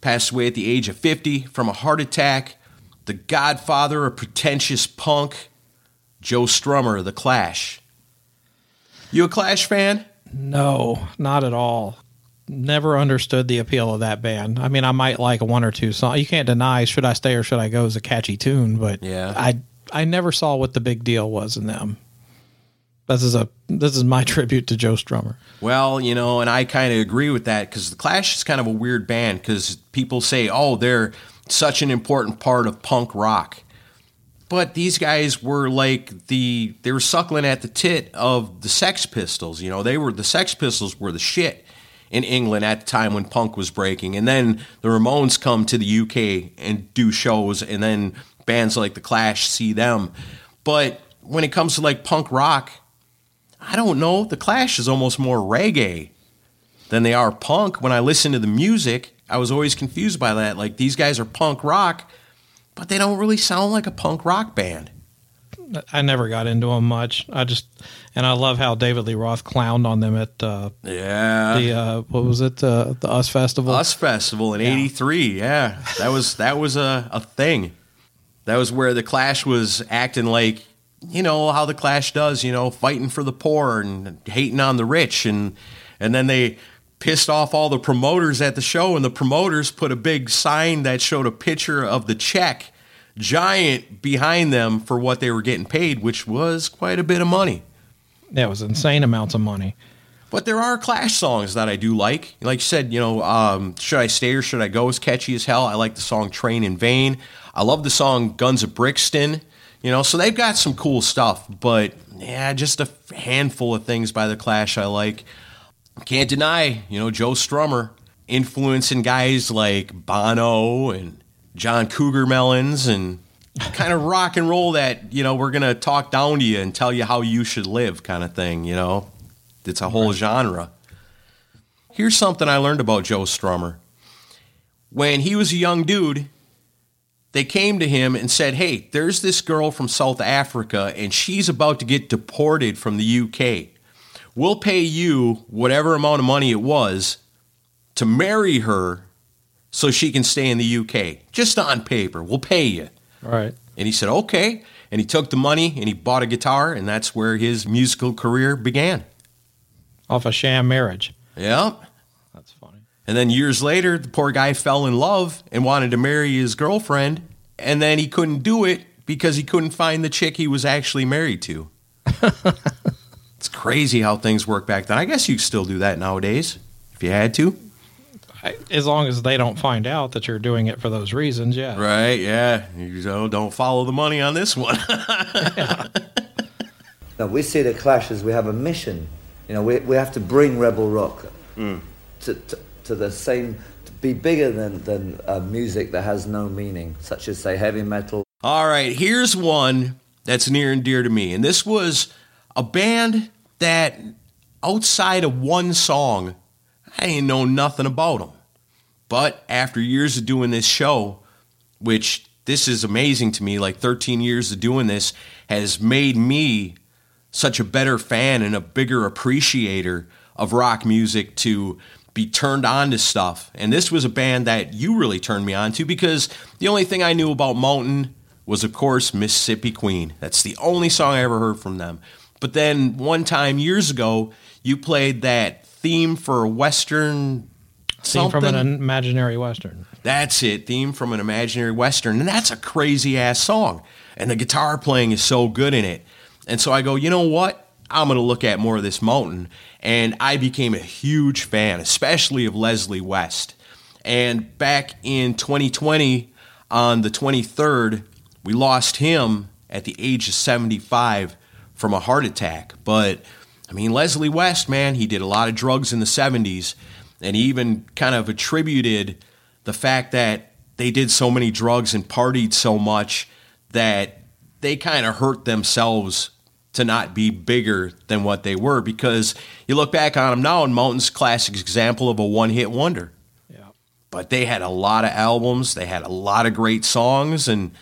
passed away at the age of 50 from a heart attack, the godfather of pretentious punk, Joe Strummer of The Clash. You a Clash fan? No, not at all. Never understood the appeal of that band. I mean, I might like one or two songs. You can't deny "Should I Stay or Should I Go" is a catchy tune, but Yeah. I I never saw what the big deal was in them. This is a this is my <laughs> tribute to Joe Strummer. Well, you know, and I kind of agree with that because the Clash is kind of a weird band because people say, oh, they're such an important part of punk rock. But these guys were like the, they were suckling at the tit of the Sex Pistols. You know, they were, the Sex Pistols were the shit in England at the time when punk was breaking. And then the Ramones come to the UK and do shows, and then bands like the Clash see them. But when it comes to like punk rock, I don't know. The Clash is almost more reggae than they are punk. When I listen to the music, I was always confused by that. Like these guys are punk rock, but they don't really sound like a punk rock band. I never got into them much. I just and I love how David Lee Roth clowned on them at uh, Yeah. the uh, what was it uh, the Us Festival. Us Festival in '83. Yeah, that was that was a, a thing. That was where the Clash was acting like you know how the Clash does. You know, fighting for the poor and hating on the rich, and and then they pissed off all the promoters at the show, and the promoters put a big sign that showed a picture of the check, giant behind them for what they were getting paid, which was quite a bit of money. That was insane amounts of money. But there are Clash songs that I do like. Like you said, you know, um, Should I Stay or Should I Go is catchy as hell. I like the song Train in Vain. I love the song Guns of Brixton. You know, so they've got some cool stuff. But yeah, just a handful of things by the Clash I like. Can't deny, you know, Joe Strummer influencing guys like Bono and John Cougar Melons and kind of rock and roll that, you know, we're going to talk down to you and tell you how you should live kind of thing, you know. It's a whole genre. Here's something I learned about Joe Strummer. When he was a young dude, they came to him and said, Hey, there's this girl from South Africa, and she's about to get deported from the UK. We'll pay you whatever amount of money it was to marry her so she can stay in the UK. Just on paper. We'll pay you. All right. And he said, okay. And he took the money and he bought a guitar, and that's where his musical career began. Off a sham marriage. Yeah. That's funny. And then years later, the poor guy fell in love and wanted to marry his girlfriend, and then he couldn't do it because he couldn't find the chick he was actually married to. <laughs> it's crazy how things work back then. I guess you still do that nowadays if you had to. I, as long as they don't find out that you're doing it for those reasons, yeah. Right, yeah. You know, don't follow the money on this one. <laughs> No, we see the Clash as we have a mission. You know, we, we have to bring rebel rock to, to, to the same, to be bigger than, than uh, music that has no meaning, such as, say, heavy metal. All right, here's one that's near and dear to me. And this was a band that, outside of one song, I didn't know nothing about them. But after years of doing this show, which this is amazing to me, like 13 years of doing this has made me such a better fan and a bigger appreciator of rock music to be turned on to stuff. And this was a band that you really turned me on to because the only thing I knew about Mountain was, of course, Mississippi Queen. That's the only song I ever heard from them. But then one time years ago, you played that theme for a western something. from an imaginary western. That's it, theme from an imaginary western, and that's a crazy ass song. And the guitar playing is so good in it. And so I go, you know what? I'm going to look at more of this Mountain. And I became a huge fan, especially of Leslie West. And back in 2020, on the 23rd, we lost him at the age of 75 from a heart attack. But I mean, Leslie West, man, he did a lot of drugs in the 70s. And he even kind of attributed the fact that they did so many drugs and partied so much that they kind of hurt themselves to not be bigger than what they were because you look back on them now and Mountain's classic example of a one hit wonder. Yeah. But they had a lot of albums, they had a lot of great songs, and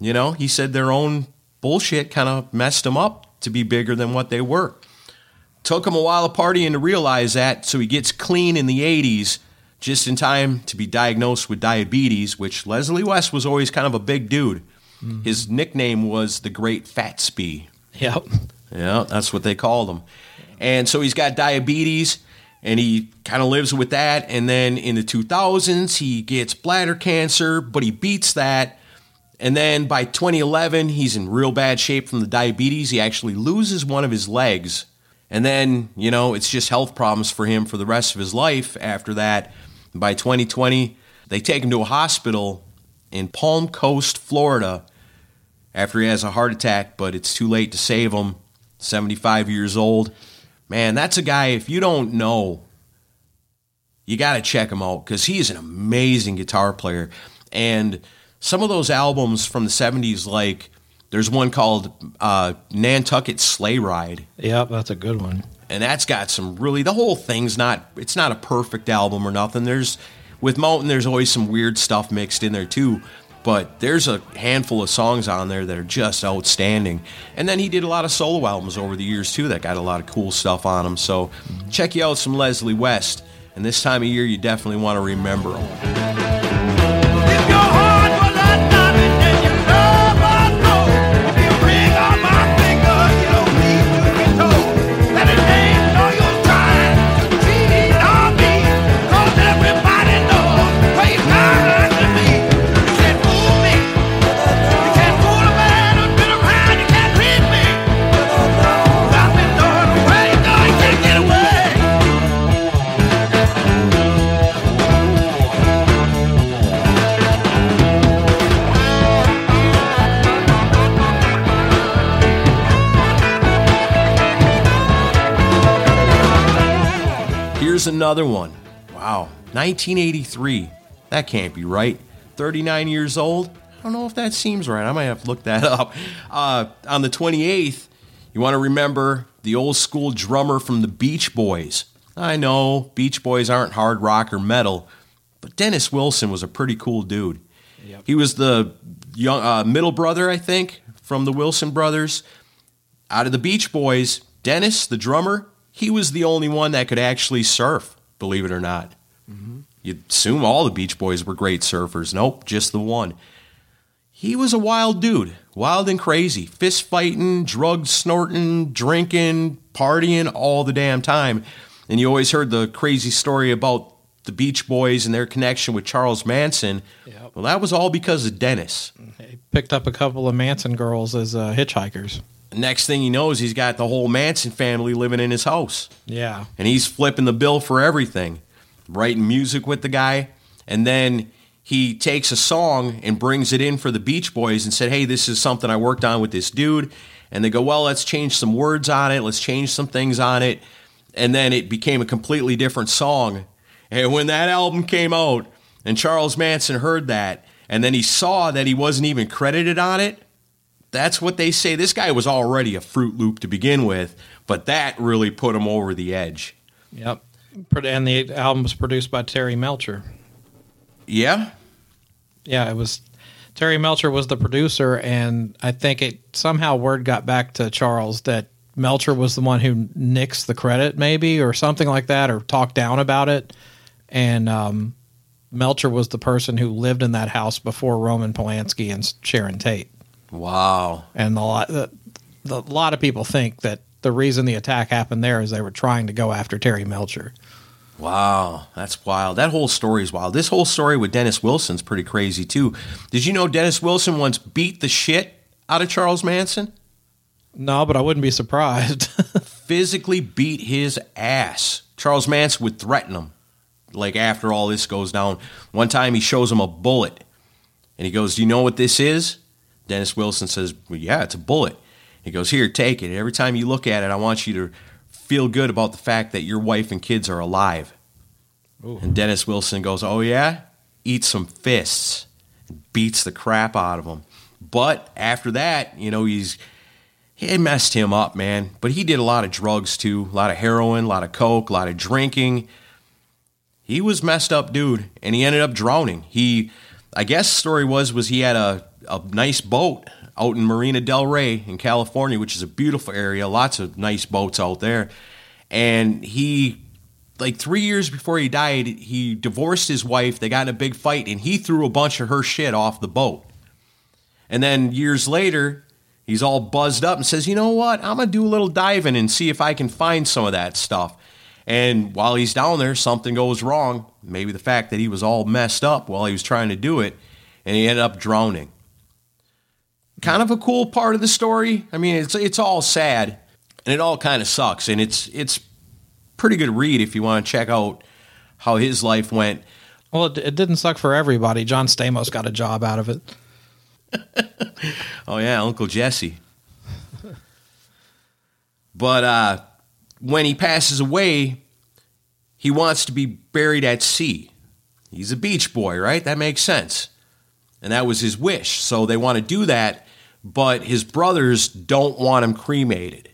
you know, he said their own bullshit kind of messed them up to be bigger than what they were. Took him a while of partying to realize that, so he gets clean in the 80s, just in time to be diagnosed with diabetes, which Leslie West was always kind of a big dude. Mm-hmm. His nickname was the Great Fatsby. Yep. Yeah, that's what they called him. And so he's got diabetes and he kind of lives with that. And then in the 2000s, he gets bladder cancer, but he beats that. And then by 2011, he's in real bad shape from the diabetes. He actually loses one of his legs. And then, you know, it's just health problems for him for the rest of his life after that. By 2020, they take him to a hospital in Palm Coast, Florida, after he has a heart attack, but it's too late to save him. 75 years old. Man, that's a guy, if you don't know, you got to check him out because he is an amazing guitar player. And some of those albums from the 70s, like there's one called uh, Nantucket Sleigh Ride, Yep, that's a good one. and that's got some really, the whole thing's not, it's not a perfect album or nothing. There's, with Mountain, there's always some weird stuff mixed in there too. But there's a handful of songs on there that are just outstanding. And then he did a lot of solo albums over the years too that got a lot of cool stuff on them. So check you out some Leslie West. And this time of year, you definitely want to remember him. Another one. Wow. 1983. That can't be right. 39 years old. I don't know if that seems right. I might have to look that <laughs> up. Uh, on the 28th, you want to remember the old school drummer from the Beach Boys. I know Beach Boys aren't hard rock or metal, but Dennis Wilson was a pretty cool dude. He was the young uh, middle brother, I think, from the Wilson brothers. Out of the Beach Boys, Dennis, the drummer, he was the only one that could actually surf, believe it or not. You'd assume all the Beach Boys were great surfers. Nope, just the one. He was a wild dude, wild and crazy, fist fighting, drug snorting, drinking, partying all the damn time. And you always heard the crazy story about the Beach Boys and their connection with Charles Manson. Well, that was all because of Dennis. He picked up a couple of Manson girls as uh, hitchhikers. Next thing he knows, he's got the whole Manson family living in his house. Yeah. and he's flipping the bill for everything, writing music with the guy, and then he takes a song and brings it in for the Beach Boys and said, "Hey, this is something I worked on with this dude." And they go, "Well, let's change some words on it. Let's change some things on it." And then it became a completely different song. And when that album came out, and Charles Manson heard that, and then he saw that he wasn't even credited on it, that's what they say. This guy was already a Fruit Loop to begin with, but that really put him over the edge. Yep. And the album was produced by Terry Melcher. Yeah, Yeah, it was Terry Melcher was the producer, and I think it somehow word got back to Charles that Melcher was the one who nixed the credit, maybe or something like that, or talked down about it. And um, Melcher was the person who lived in that house before Roman Polanski and Sharon Tate. Wow. And a lot, the, the, a lot of people think that the reason the attack happened there is they were trying to go after Terry Melcher. Wow, that's wild. That whole story is wild. This whole story with Dennis Wilson's pretty crazy too. Did you know Dennis Wilson once beat the shit out of Charles Manson? No, but I wouldn't be surprised. <laughs> Physically beat his ass. Charles Manson would threaten him. Like after all this goes down, one time he shows him a bullet, and he goes, "Do you know what this is?" Dennis Wilson says, well, "Yeah, it's a bullet." He goes, "Here, take it. Every time you look at it, I want you to feel good about the fact that your wife and kids are alive." And Dennis Wilson goes, "Oh yeah, eat some fists." Beats the crap out of him. But after that, you know, he's it messed him up, man. But he did a lot of drugs too, a lot of heroin, a lot of coke, a lot of drinking. He was messed up, dude, and he ended up drowning. He, I guess, the story was was he had a a nice boat out in Marina Del Rey in California, which is a beautiful area, lots of nice boats out there, and he. Like three years before he died, he divorced his wife. They got in a big fight, and he threw a bunch of her shit off the boat. And then years later, he's all buzzed up and says, You know what? I'm going to do a little diving and see if I can find some of that stuff. And while he's down there, something goes wrong. Maybe the fact that he was all messed up while he was trying to do it, and he ended up drowning. Kind of a cool part of the story. I mean, it's it's all sad, and it all kind of sucks, and it's it's pretty good read if you want to check out how his life went. well, it, it didn't suck for everybody. John Stamos got a job out of it. <laughs> Oh yeah, Uncle Jesse. <laughs> but uh, when he passes away, he wants to be buried at sea. He's a beach boy, right? That makes sense. And that was his wish. So they want to do that, but his brothers don't want him cremated.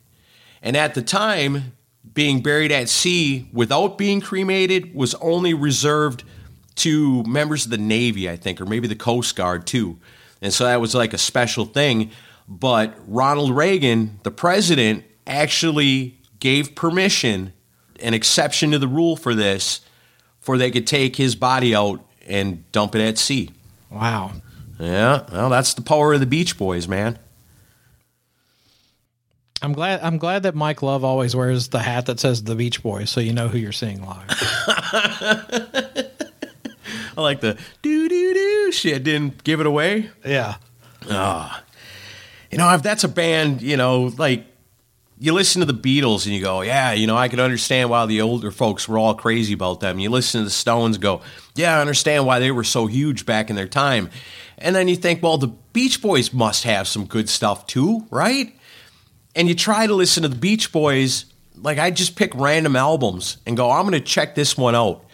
And at the time, being buried at sea without being cremated was only reserved to members of the Navy, I think, or maybe the Coast Guard too. And so that was like a special thing. But Ronald Reagan, the president, actually gave permission, an exception to the rule for this, for they could take his body out and dump it at sea. Wow. Yeah, well, that's the power of the Beach Boys, man. I'm glad. I'm glad that Mike Love always wears the hat that says the Beach Boys, so you know who you're seeing live. <laughs> I like the doo doo doo shit. Didn't give it away. yeah. Ah. You know, if that's a band, you know, like you listen to the Beatles and you go, yeah, you know, I can understand why the older folks were all crazy about them. You listen to the Stones, go, yeah, I understand why they were so huge back in their time. And then you think, well, the Beach Boys must have some good stuff too, right? And you try to listen to the Beach Boys, like I just pick random albums and go, I'm going to check this one out.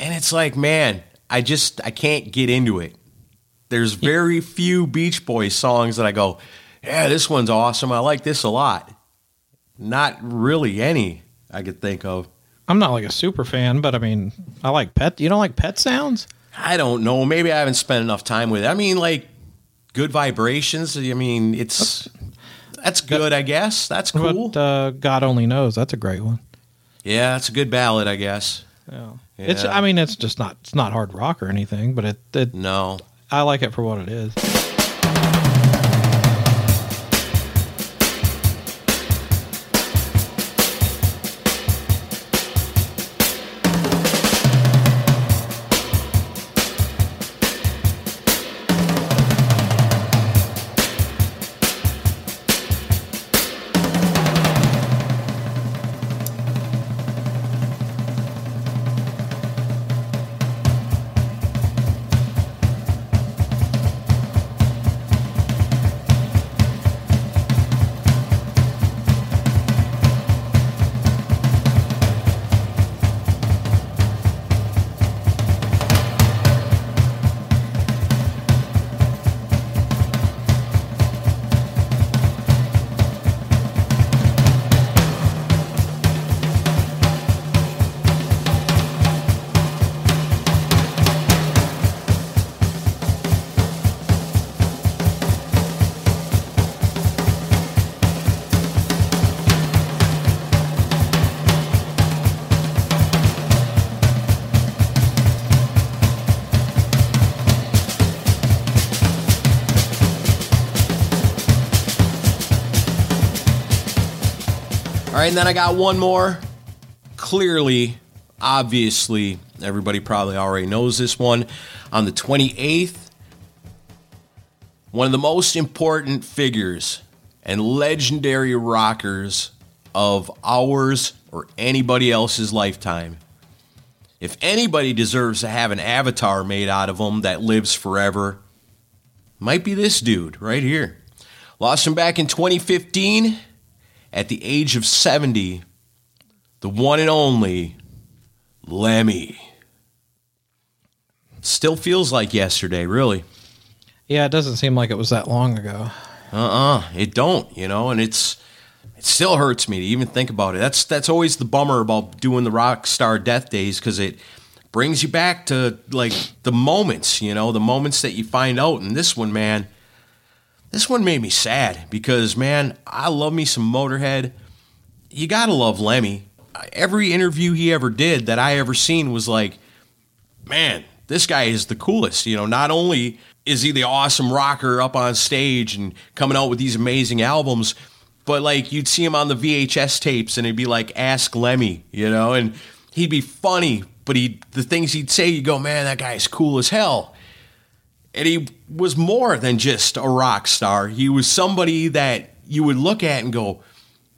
And it's like, man, I just I can't get into it. There's very few Beach Boys songs that I go, yeah, this one's awesome. I like this a lot. Not really any I could think of. I'm not like a super fan, but I mean, I like pet. You don't like pet sounds? I don't know. Maybe I haven't spent enough time with it. I mean, like good vibrations. I mean, it's that's good. I guess that's cool. But uh, God only knows. That's a great one. yeah, it's a good ballad. I guess. Yeah. It's. I mean, it's just not. It's not hard rock or anything, but it. it No, I like it for what it is. Right, and then I got one more. Clearly, obviously, everybody probably already knows this one. On the 28th, one of the most important figures and legendary rockers of ours or anybody else's lifetime. If anybody deserves to have an avatar made out of them that lives forever, might be this dude right here. Lost him back in 2015 at the age of 70. The one and only Lemmy. Still feels like yesterday, really. Yeah, it doesn't seem like it was that long ago. Uh-uh, it don't, you know, and it's it still hurts me to even think about it. That's that's always the bummer about doing the rock star death days because it brings you back to like the moments, you know, the moments that you find out. And this one, man, this one made me sad because man, I love me some Motorhead. You gotta love Lemmy. Every interview he ever did that I ever seen was like, man, this guy is the coolest. You know, not only is he the awesome rocker up on stage and coming out with these amazing albums, but like you'd see him on the VHS tapes and it'd be like Ask Lemmy, you know, and he'd be funny, but he the things he'd say, you go, man, that guy's cool as hell. And he was more than just a rock star. He was somebody that you would look at and go,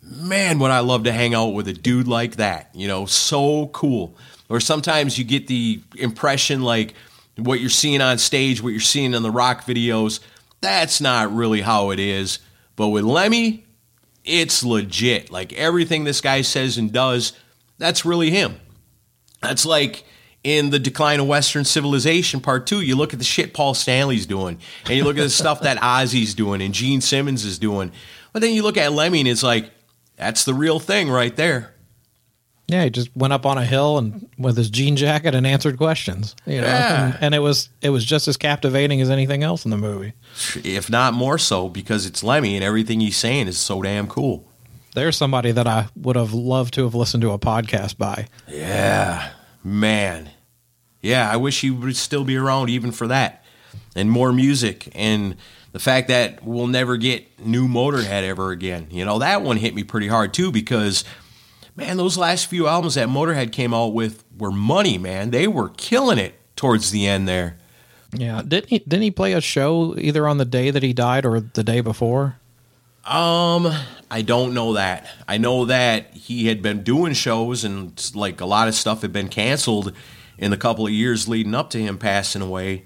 man, would I love to hang out with a dude like that? You know, so cool. Or sometimes you get the impression like what you're seeing on stage, what you're seeing in the rock videos, that's not really how it is. But with Lemmy, it's legit. Like everything this guy says and does, that's really him. That's like in the decline of Western civilization, part two. You look at the shit Paul Stanley's doing, and you look at the stuff that <laughs> Ozzy's doing and Gene Simmons is doing. But then you look at Lemmy, and it's like, that's the real thing right there. Yeah, he just went up on a hill and with his jean jacket and answered questions. You know, Yeah. and, and it was it was just as captivating as anything else in the movie. If not more so, because it's Lemmy and everything he's saying is so damn cool. There's somebody that I would have loved to have listened to a podcast by. Yeah, man. Yeah, I wish he would still be around even for that. And more music and the fact that we'll never get new Motorhead ever again. You know, that one hit me pretty hard too because man, those last few albums that Motorhead came out with were money, man. They were killing it towards the end there. Yeah, didn't he? Didn't he play a show either on the day that he died or the day before? Um, I don't know that. I know that he had been doing shows and like a lot of stuff had been canceled in the couple of years leading up to him passing away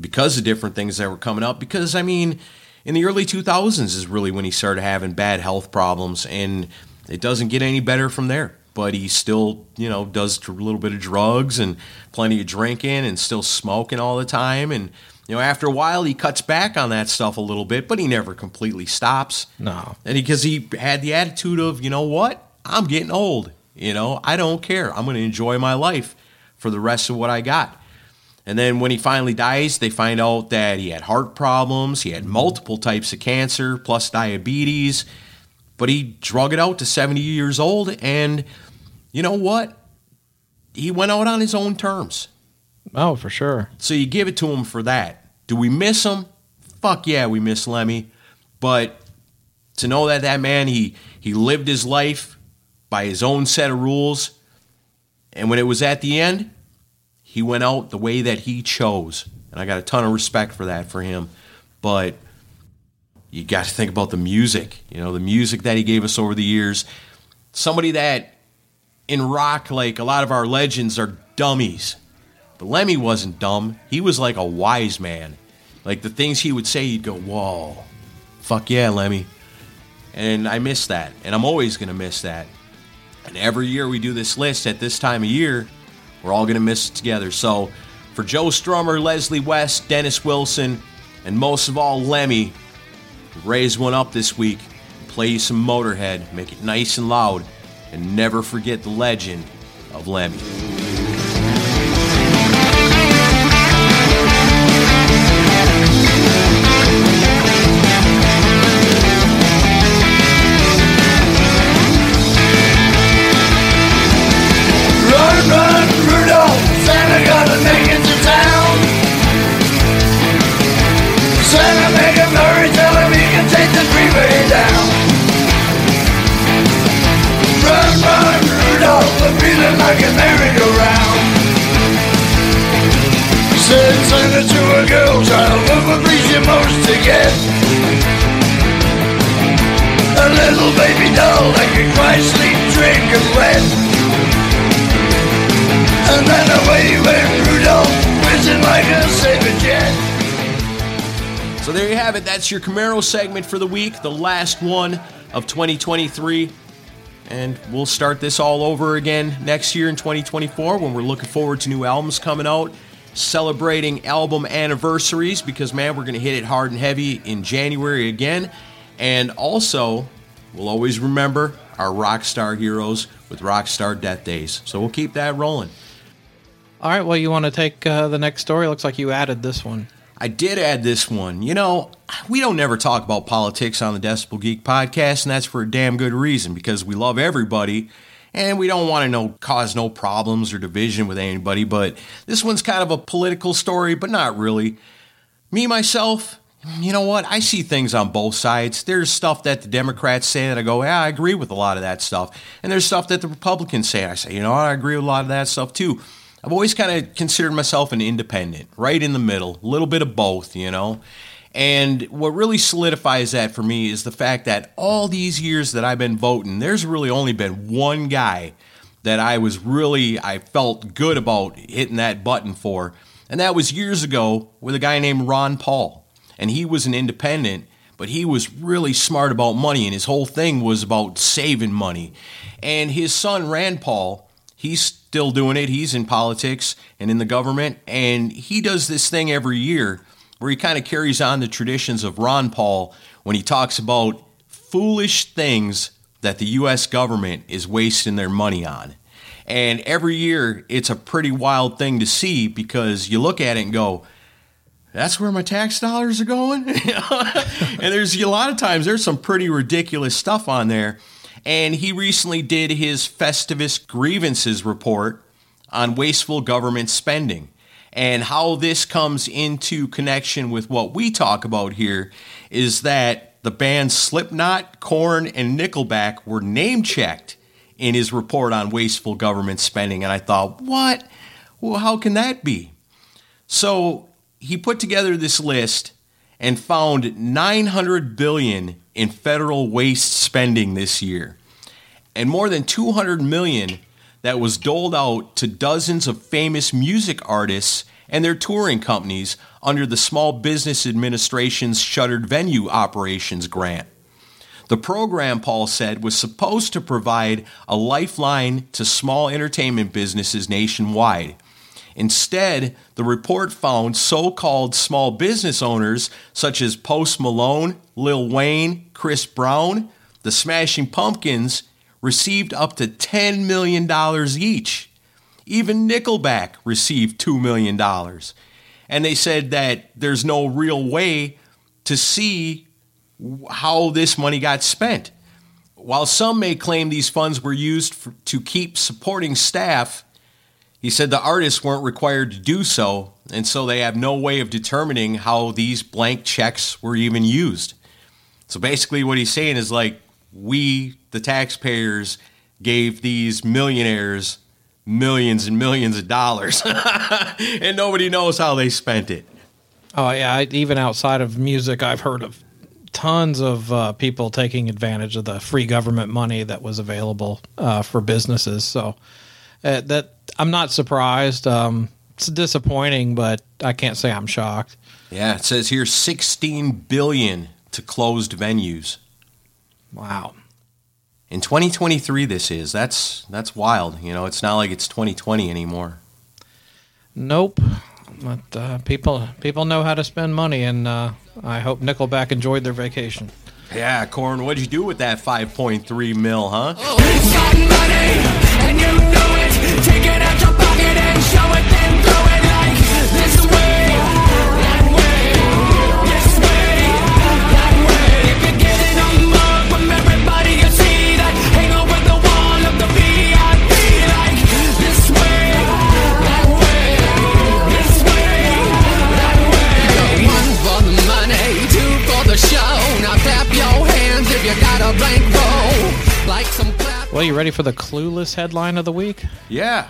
because of different things that were coming up. Because I mean, in the early 2000s is really when he started having bad health problems, and it doesn't get any better from there. But he still, you know, does a little bit of drugs and plenty of drinking and still smoking all the time. And, you know, after a while, he cuts back on that stuff a little bit, but he never completely stops. No. And because he, had the attitude of, you know what? I'm getting old. You know, I don't care. I'm going to enjoy my life for the rest of what I got. And then when he finally dies, they find out that he had heart problems, he had multiple types of cancer, plus diabetes. But he drug it out to 70 years old, and you know what? He went out on his own terms. Oh, for sure. So you give it to him for that. Do we miss him? Fuck yeah, we miss Lemmy. But to know that that man he he lived his life by his own set of rules, and when it was at the end, he went out the way that he chose, and I got a ton of respect for that for him. But you got to think about the music. You know, the music that he gave us over the years. Somebody that in rock, like a lot of our legends are dummies. But Lemmy wasn't dumb. He was like a wise man. Like the things he would say, you'd go, whoa, fuck yeah, Lemmy. And I miss that. And I'm always going to miss that. And every year we do this list at this time of year, we're all going to miss it together. So for Joe Strummer, Leslie West, Dennis Wilson, and most of all, Lemmy, raise one up this week, play you some Motorhead, make it nice and loud, and never forget the legend of Lemmy. Cry, sleep, drink, and. And then away went Rudolph, whizzing like a saber jet. So there you have it. That's your Camaro segment for the week, the last one of 2023. And we'll start this all over again next year in 2024 when we're looking forward to new albums coming out, celebrating album anniversaries because, man, we're going to hit it hard and heavy in January again. And also, we'll always remember our rock star heroes with Rockstar Death Days. So we'll keep that rolling. All right. Well, you want to take uh, the next story? Looks like you added this one. I did add this one. You know, we don't never talk about politics on the Decibel Geek podcast, and that's for a damn good reason because we love everybody and we don't want to know cause no problems or division with anybody. But this one's kind of a political story, but not really. Me myself, you know what? I see things on both sides. There's stuff that the Democrats say that I go, yeah, I agree with a lot of that stuff, and there's stuff that the Republicans say. I say, you know what? I agree with a lot of that stuff too. I've always kind of considered myself an independent, right in the middle, a little bit of both, you know. And what really solidifies that for me is the fact that all these years that I've been voting, there's really only been one guy that I was really, I felt good about hitting that button for. And that was years ago with a guy named Ron Paul. And he was an independent, but he was really smart about money, and his whole thing was about saving money. And his son, Rand Paul, he's still doing it. He's in politics and in the government, and he does this thing every year where he kind of carries on the traditions of Ron Paul when he talks about foolish things that the U.S. government is wasting their money on. And every year, it's a pretty wild thing to see because you look at it and go, that's where my tax dollars are going. <laughs> and there's a lot of times there's some pretty ridiculous stuff on there. And he recently did his Festivus grievances report on wasteful government spending. And how this comes into connection with what we talk about here is that the bands Slipknot, Korn, and Nickelback were name checked in his report on wasteful government spending. And I thought, what? Well, how can that be? So he put together this list and found 900 billion in federal waste spending this year and more than 200 million that was doled out to dozens of famous music artists and their touring companies under the Small Business Administration's Shuttered Venue Operations Grant. The program, Paul said, was supposed to provide a lifeline to small entertainment businesses nationwide. Instead, the report found so called small business owners such as Post Malone, Lil Wayne, Chris Brown, the Smashing Pumpkins received up to $10 million each. Even Nickelback received $2 million. And they said that there's no real way to see how this money got spent. While some may claim these funds were used for, to keep supporting staff, he said the artists weren't required to do so, and so they have no way of determining how these blank checks were even used. So basically, what he's saying is like, we, the taxpayers, gave these millionaires millions and millions of dollars, <laughs> and nobody knows how they spent it. Oh yeah, I, even outside of music, I've heard of tons of uh, people taking advantage of the free government money that was available uh, for businesses. So uh, that I'm not surprised. Um, it's disappointing, but I can't say I'm shocked. Yeah, it says here 16 billion to closed venues. Wow. In 2023 this is. That's that's wild. You know, it's not like it's 2020 anymore. Nope. But uh, people people know how to spend money, and uh, I hope Nickelback enjoyed their vacation. Yeah, Korn, what'd you do with that 5.3 mil, huh? One Well, you ready for the clueless headline of the week? Yeah.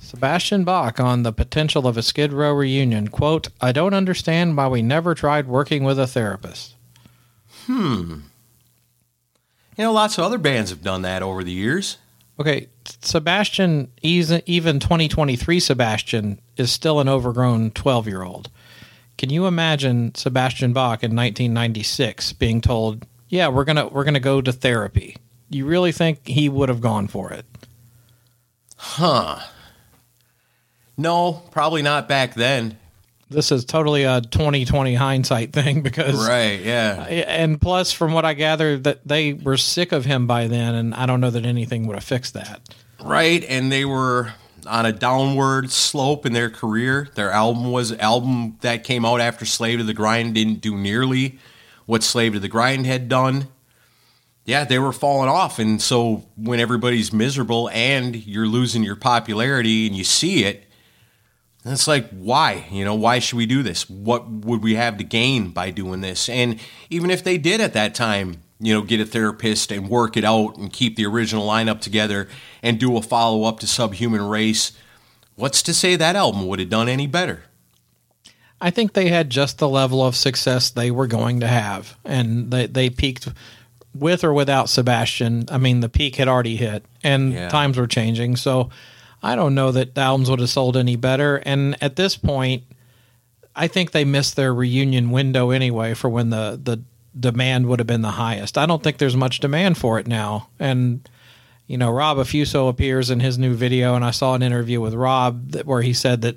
Sebastian Bach on the potential of a Skid Row reunion. Quote, I don't understand why we never tried working with a therapist. Hmm. You know, lots of other bands have done that over the years. Okay, Sebastian, even even 2023 Sebastian is still an overgrown 12 year old. Can you imagine Sebastian Bach in 1996 being told, "Yeah, we're gonna we're gonna go to therapy"? You really think he would have gone for it? Huh. No, probably not back then. This is totally a 2020 hindsight thing <laughs> because Right, yeah. and plus from what I gather that they were sick of him by then and I don't know that anything would have fixed that. Right, and they were on a downward slope in their career. Their album was album that came out after Slave to the Grind didn't do nearly what Slave to the Grind had done. Yeah, they were falling off, and so when everybody's miserable and you're losing your popularity and you see it, it's like why? You know, why should we do this? What would we have to gain by doing this? And even if they did at that time, you know, get a therapist and work it out and keep the original lineup together and do a follow up to Subhuman Race, what's to say that album would have done any better? I think they had just the level of success they were going to have, and they they peaked with or without Sebastian. I mean, the peak had already hit, and Yeah. times were changing. So I don't know that the albums would have sold any better. And at this point, I think they missed their reunion window anyway for when the the demand would have been the highest. I don't think there's much demand for it now, and. You know, Rob Affuso appears in his new video, and I saw an interview with Rob that, where he said that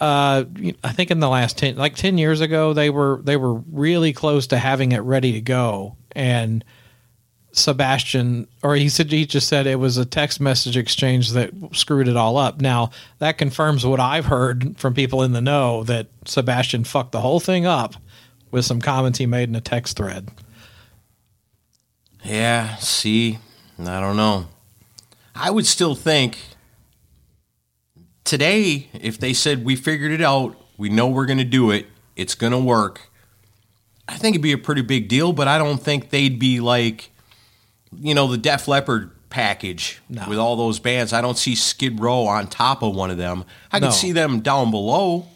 uh, I think in the last ten, like ten years ago, they were they were really close to having it ready to go, and Sebastian, or he said he just said it was a text message exchange that screwed it all up. Now that confirms what I've heard from people in the know that Sebastian fucked the whole thing up with some comments he made in a text thread. Yeah, see, I don't know. I would still think today, if they said we figured it out, we know we're going to do it, it's going to work, I think it'd be a pretty big deal, but I don't think they'd be like, you know, the Def Leppard package with all those bands. I don't see Skid Row on top of one of them. I could see them down below,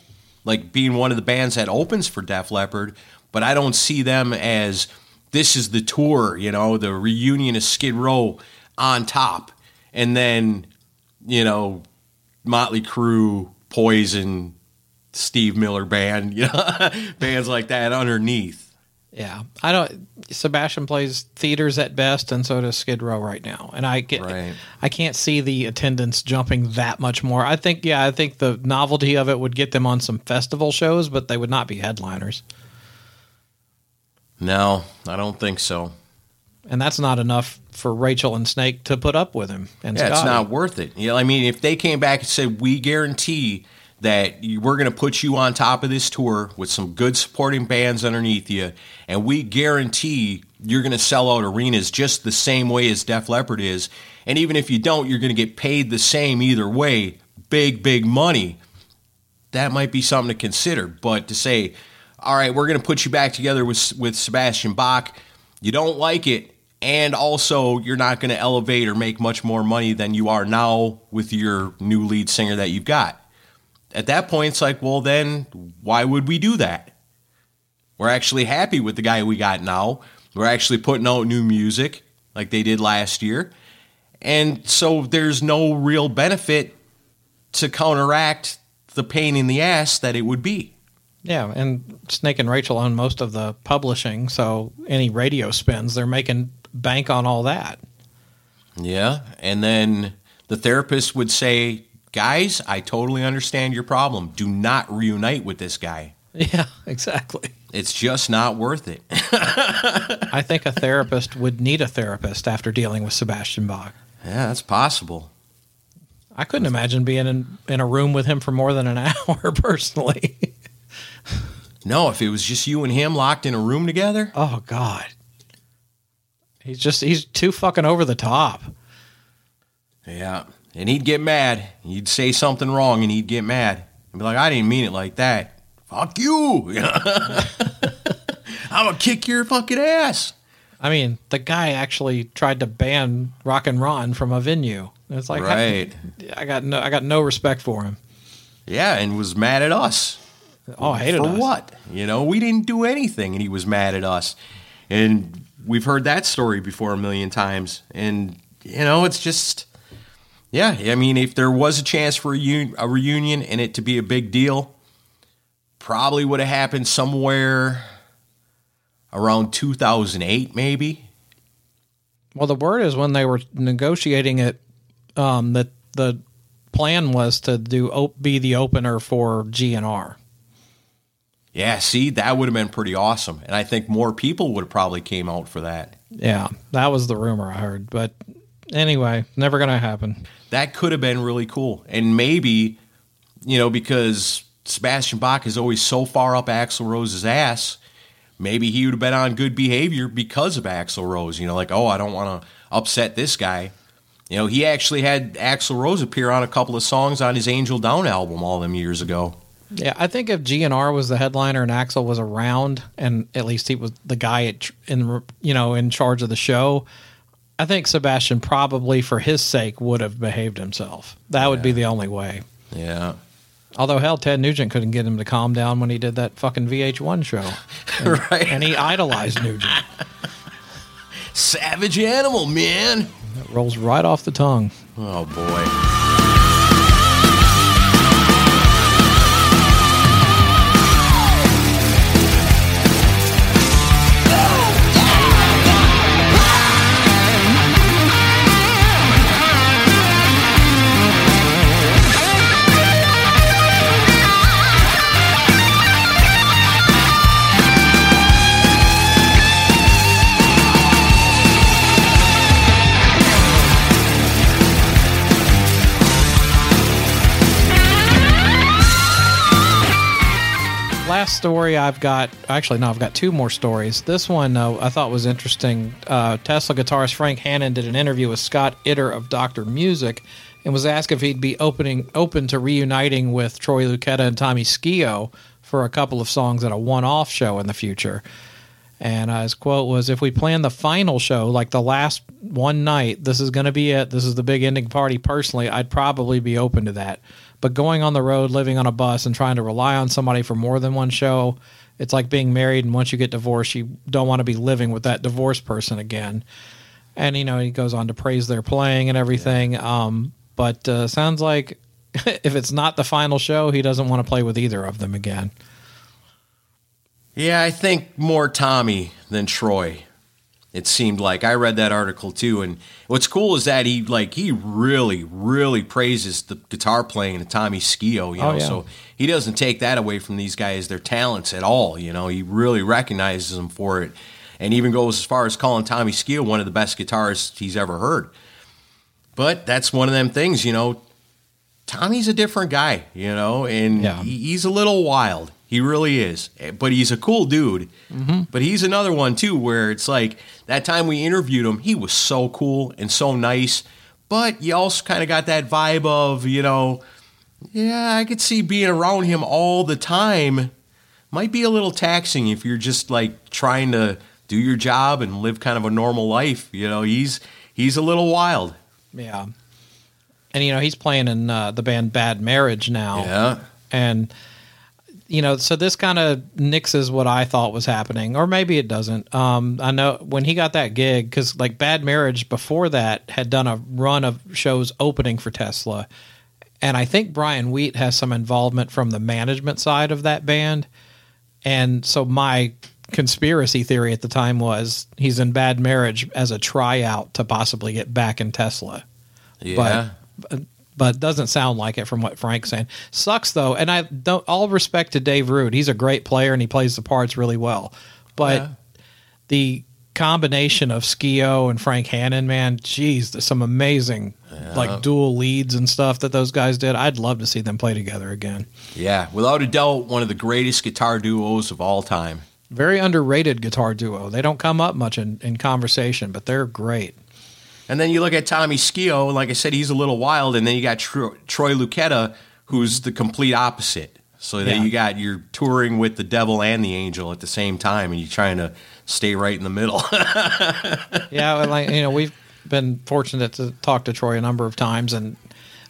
like being one of the bands that opens for Def Leppard, but I don't see them as this is the tour, you know, the reunion of Skid Row on top. And then, you know, Motley Crue, Poison, Steve Miller Band, you know, <laughs> bands like that underneath. Yeah, I don't. Sebastian plays theaters at best, and so does Skid Row right now. And I get, Right. I can't see the attendance jumping that much more. I think, yeah, I think the novelty of it would get them on some festival shows, but they would not be headliners, No, I don't think so. And that's not enough for Rachel and Snake to put up with him. And yeah, it's not worth it. You know, I mean, if they came back and said, "We guarantee that you, we're going to put you on top of this tour with some good supporting bands underneath you, and we guarantee you're going to sell out arenas just the same way as Def Leppard is, and even if you don't, you're going to get paid the same either way, big big money." That might be something to consider, but to say, "All right, we're going to put you back together with with Sebastian Bach," you don't like it and also you're not going to elevate or make much more money than you are now with your new lead singer that you've got. At that point, it's like, well, then why would we do that? We're actually happy with the guy we got now. We're actually putting out new music like they did last year. And so there's no real benefit to counteract the pain in the ass that it would be. Yeah, and Snake and Rachel own most of the publishing, so any radio spins, they're making bank on all that. Yeah. And then the therapist would say, Guys, I totally understand your problem. Do not reunite with this guy. Yeah, <laughs> exactly. It's just not worth it. <laughs> I think a therapist would need a therapist after dealing with Sebastian Bach. Yeah, that's possible. I couldn't imagine being in, in a room with him for more than an <laughs> hour personally. No, if it was just you and him locked in a room together, oh God. He's just he's too fucking over the top. yeah. And he'd get mad. He'd say something wrong and he'd get mad. And be like, I didn't mean it like that. Fuck you. <laughs> I'm to kick your fucking ass. I mean, the guy actually tried to ban Rock and Ron from a venue. It's like, Right. I, I got no, I got no respect for him. Yeah, and was mad at us. Oh, I hated for us. what? You know, we didn't do anything, and he was mad at us. And we've heard that story before a million times. And you know, it's just, yeah. I mean, if there was a chance for a, un- a reunion and it to be a big deal, probably would have happened somewhere around 2008, maybe. Well, the word is when they were negotiating it, um, that the plan was to do op- be the opener for GNR. Yeah, see, that would have been pretty awesome, and I think more people would have probably came out for that. Yeah, that was the rumor I heard. But anyway, never going to happen. that could have been really cool. And maybe, you know, because Sebastian Bach is always so far up Axl Rose's ass, maybe he would have been on good behavior because of Axl Rose. You know, like, oh, I don't want to upset this guy. You know, he actually had Axl Rose appear on a couple of songs on his Angel Down album all them years ago. Yeah, I think if GNR was the headliner and Axl was around, and at least he was the guy at, in you know in charge of the show, I think Sebastian probably, for his sake, would have behaved himself. That would be the only way. Yeah. Although hell, Ted Nugent couldn't get him to calm down when he did that fucking VH1 show, <laughs> and, Right. and he idolized Nugent. <laughs> Savage animal, man. That rolls right off the tongue. Oh, boy. Story I've got, actually, no, I've got two more stories. This one uh, I thought was interesting. Uh, Tesla guitarist Frank Hannon did an interview with Scott Itter of Dr. Music and was asked if he'd be opening open to reuniting with Troy Luccketta and Tommy Skeoch for a couple of songs at a one-off show in the future. And uh, his quote was, "If we plan the final show, like the last one night, this is going to be it. This is the big ending party. Personally, I'd probably be open to that. But going on the road, living on a bus, and trying to rely on somebody for more than one show, it's like being married. And once you get divorced, you don't want to be living with that divorced person again." And you know, he goes on to praise their playing and everything. Um, but uh, sounds like <laughs> if it's not the final show, he doesn't want to play with either of them again. Yeah, I think more Tommy than Troy. It seemed like I read that article too, and what's cool is that he like he really, really praises the guitar playing of Tommy Skeoch. You oh, know, Oh, yeah. so he doesn't take that away from these guys their talents at all. You know, he really recognizes them for it, and even goes as far as calling Tommy Skeoch one of the best guitarists he's ever heard. But that's one of them things, you know. Tommy's a different guy, you know, and Yeah. he- he's a little wild. He really is. But he's a cool dude. But he's another one, too, where it's like that time we interviewed him, he was so cool and so nice. But you also kind of got that vibe of, you know, yeah, I could see being around him all the time might be a little taxing if you're just like trying to do your job and live kind of a normal life. You know, he's he's a little wild. Yeah. And you know, he's playing in uh, the band Bad Marriage now. Yeah. And you know, so this kind of nixes what I thought was happening, or maybe it doesn't. Um, I know when he got that gig, because like Bad Marriage before that had done a run of shows opening for Tesla, and I think Brian Wheat has some involvement from the management side of that band, and so my conspiracy theory at the time was he's in Bad Marriage as a tryout to possibly get back in Tesla Yeah. but but doesn't sound like it from what Frank's saying. Sucks though, and I don't. All respect to Dave Rude, he's a great player and he plays the parts really well. But Yeah. the combination of Skeoch and Frank Hannon, man, geez, there's some amazing like dual leads and stuff that those guys did. I'd love to see them play together again. yeah, without a doubt, one of the greatest guitar duos of all time. Very underrated guitar duo. They don't come up much in, in conversation, but they're great. And then you look at Tommy Skeoch, like I said, he's a little wild. And then you got Tro- Troy Luccketta, who's the complete opposite. So Yeah. you got you're touring with the devil and the angel at the same time, and you're trying to stay right in the middle. <laughs> yeah, well, like you know, we've been fortunate to talk to Troy a number of times, and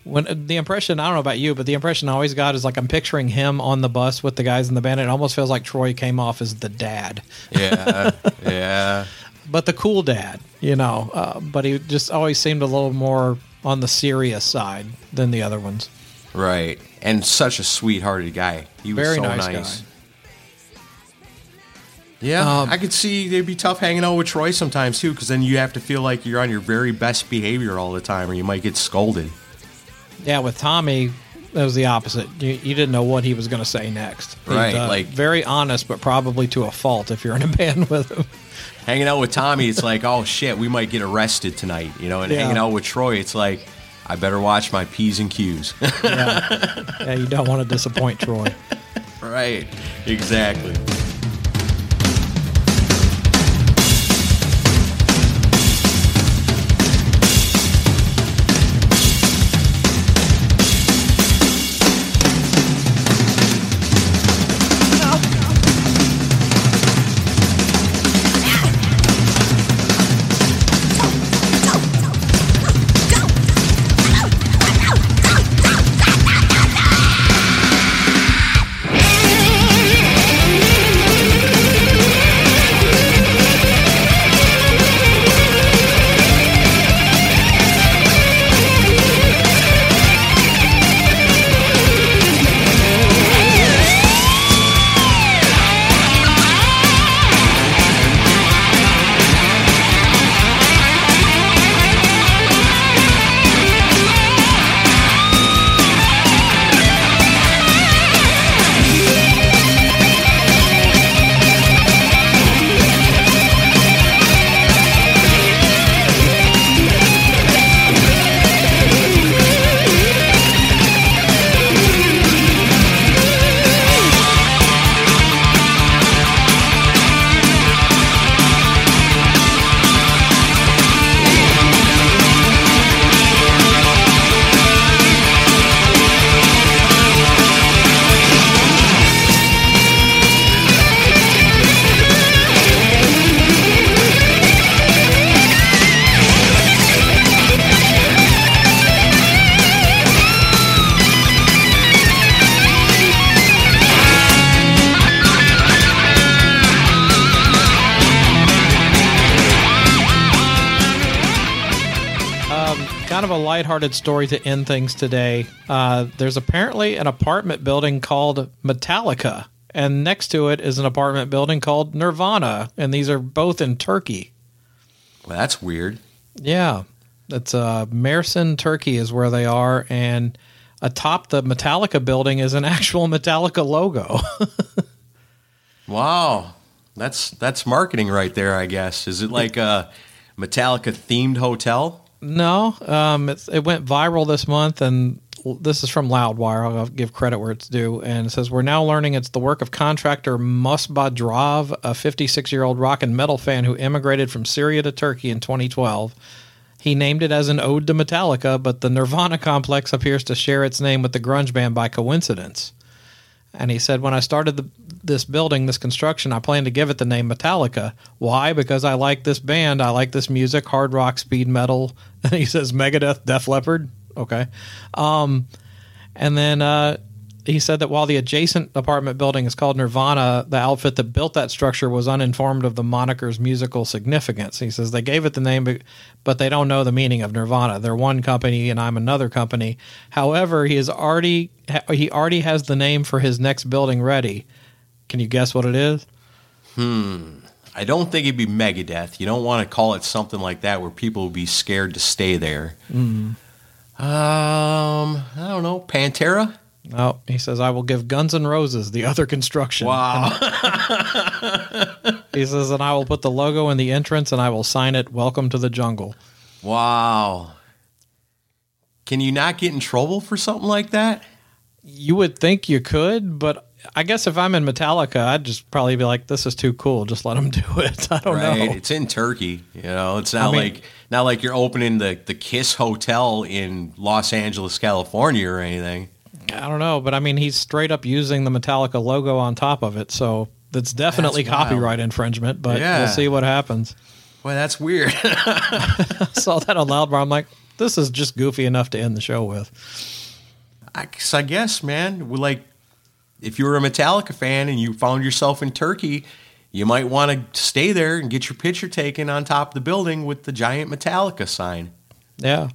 when the impression I don't know about you, but the impression I always got is like I'm picturing him on the bus with the guys in the band. It almost feels like Troy came off as the dad, yeah, yeah. <laughs> but the cool dad, you know. Uh, but he just always seemed a little more on the serious side than the other ones. Right. And such a sweethearted guy. He was Very so nice nice. guy. Yeah, Um, I could see they'd be tough hanging out with Troy sometimes too, because then you have to feel like you're on your very best behavior all the time, or you might get scolded. Yeah, with Tommy, it was the opposite. You, you didn't know what he was going to say next. Right, uh, like- very honest, but probably to a fault if you're in a <laughs> band with him. Hanging out with Tommy, it's like, oh shit, we might get arrested tonight, you know. And Yeah. hanging out with Troy, it's like, I better watch my p's and q's. <laughs> yeah. yeah, you don't want to disappoint Troy. right. Exactly. Lighthearted story to end things today. Uh, there's apparently an apartment building called Metallica, and next to it is an apartment building called Nirvana, and these are both in Turkey. Well, that's weird. Yeah, that's uh, Mersin, Turkey, is where they are, and atop the Metallica building is an <laughs> actual Metallica logo. <laughs> Wow, that's that's marketing right there. I guess is it like a Metallica themed hotel? No, um, it went viral this month, and this is from Loudwire. I'll give credit where it's due, and it says we're now learning it's the work of contractor Musbadrov, a 56 year old rock and metal fan who immigrated from Syria to Turkey in 2012. He named it as an ode to Metallica, but the Nirvana complex appears to share its name with the grunge band by coincidence. And he said, when I started the, this building, this construction, I plan to give it the name Metallica. Why? Because I like this band. I like this music, hard rock, speed metal. And <laughs> he says Megadeth, Def Leppard. Okay. Um, and then uh, he said that while the adjacent apartment building is called Nirvana, the outfit that built that structure was uninformed of the moniker's musical significance. He says they gave it the name, but, but they don't know the meaning of Nirvana. They're one company, and I'm another company. However, he is already he already has the name for his next building ready. Can you guess what it is? Hmm. I don't think it'd be Megadeth. You don't want to call it something like that where people would be scared to stay there. Mm. Um, I don't know. Pantera. No, he says I will give Guns N' Roses the other construction. Wow. he says, and I will put the logo in the entrance, and I will sign it. Welcome to the jungle. Wow. Can you not get in trouble for something like that? You would think you could, but I guess if I'm in Metallica, I'd just probably be like, "This is too cool. Just let them <laughs> do it." I don't right. know. It's in Turkey. You know, it's not I mean- like not like you're opening the the Kiss Hotel in Los Angeles, California, or anything. I don't know, but I mean, he's straight up using the Metallica logo on top of it, so that's definitely That's wild. copyright infringement. But Yeah. we'll see what happens. Boy, that's weird. I <laughs> <laughs> saw that on Loudwire. I'm like, this is just goofy enough to end the show with. I, I guess, man, we like if you were a Metallica fan and you found yourself in Turkey, you might want to stay there and get your picture taken on top of the building with the giant Metallica sign. Yeah,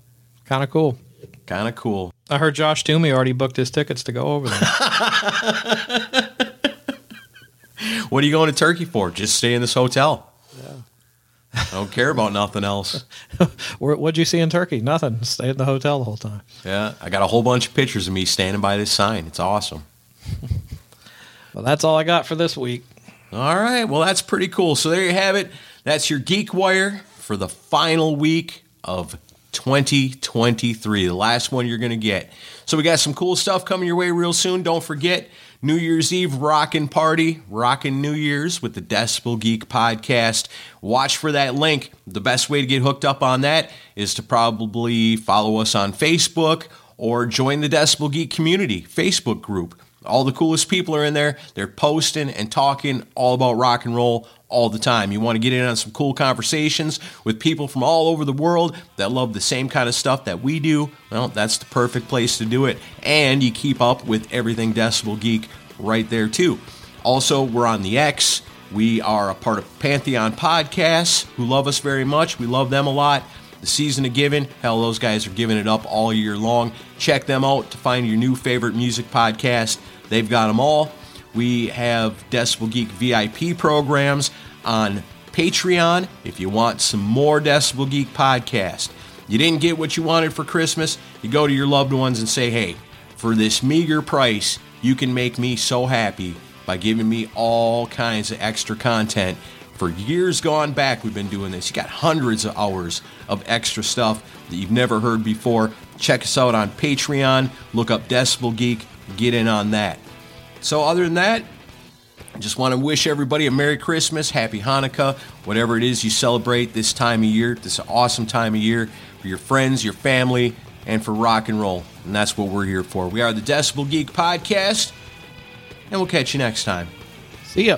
kind of cool. Kind of cool. I heard Josh Toomey already booked his tickets to go over there. <laughs> What are you going to Turkey for? Just stay in this hotel. Yeah. I don't care about nothing else. <laughs> What'd you see in Turkey? Nothing. Stay in the hotel the whole time. Yeah, I got a whole bunch of pictures of me standing by this sign. It's awesome. <laughs> Well, that's all I got for this week. All right, well, that's pretty cool. So there you have it. That's your Geekwire for the final week of 2023, the last one you're going to get. So we got some cool stuff coming your way real soon. Don't forget New Year's Eve rockin' party, rockin' New Year's with the Decibel Geek podcast. Watch for that link. The best way to get hooked up on that is to probably follow us on Facebook or join the Decibel Geek community Facebook group. All the coolest people are in there. They're posting and talking all about rock and roll all the time. You want to get in on some cool conversations with people from all over the world that love the same kind of stuff that we do. Well, that's the perfect place to do it. And you keep up with everything Decibel Geek right there, too. Also, we're on the X. We are a part of Pantheon Podcasts, who love us very much. We love them a lot. The season of giving, hell, those guys are giving it up all year long. Check them out to find your new favorite music podcast. They've got them all. We have Decibel Geek VIP programs on Patreon if you want some more Decibel Geek podcast. You didn't get what you wanted for Christmas, you go to your loved ones and say, hey, for this meager price, you can make me so happy by giving me all kinds of extra content. For years gone back, we've been doing this. You got hundreds of hours of extra stuff that you've never heard before. Check us out on Patreon. Look up Decibel Geek. Get in on that. So, other than that, I just want to wish everybody a Merry Christmas, Happy Hanukkah, whatever it is you celebrate this time of year, this awesome time of year for your friends, your family, and for rock and roll. And that's what we're here for. We are the Decibel Geek Podcast, and we'll catch you next time. See ya.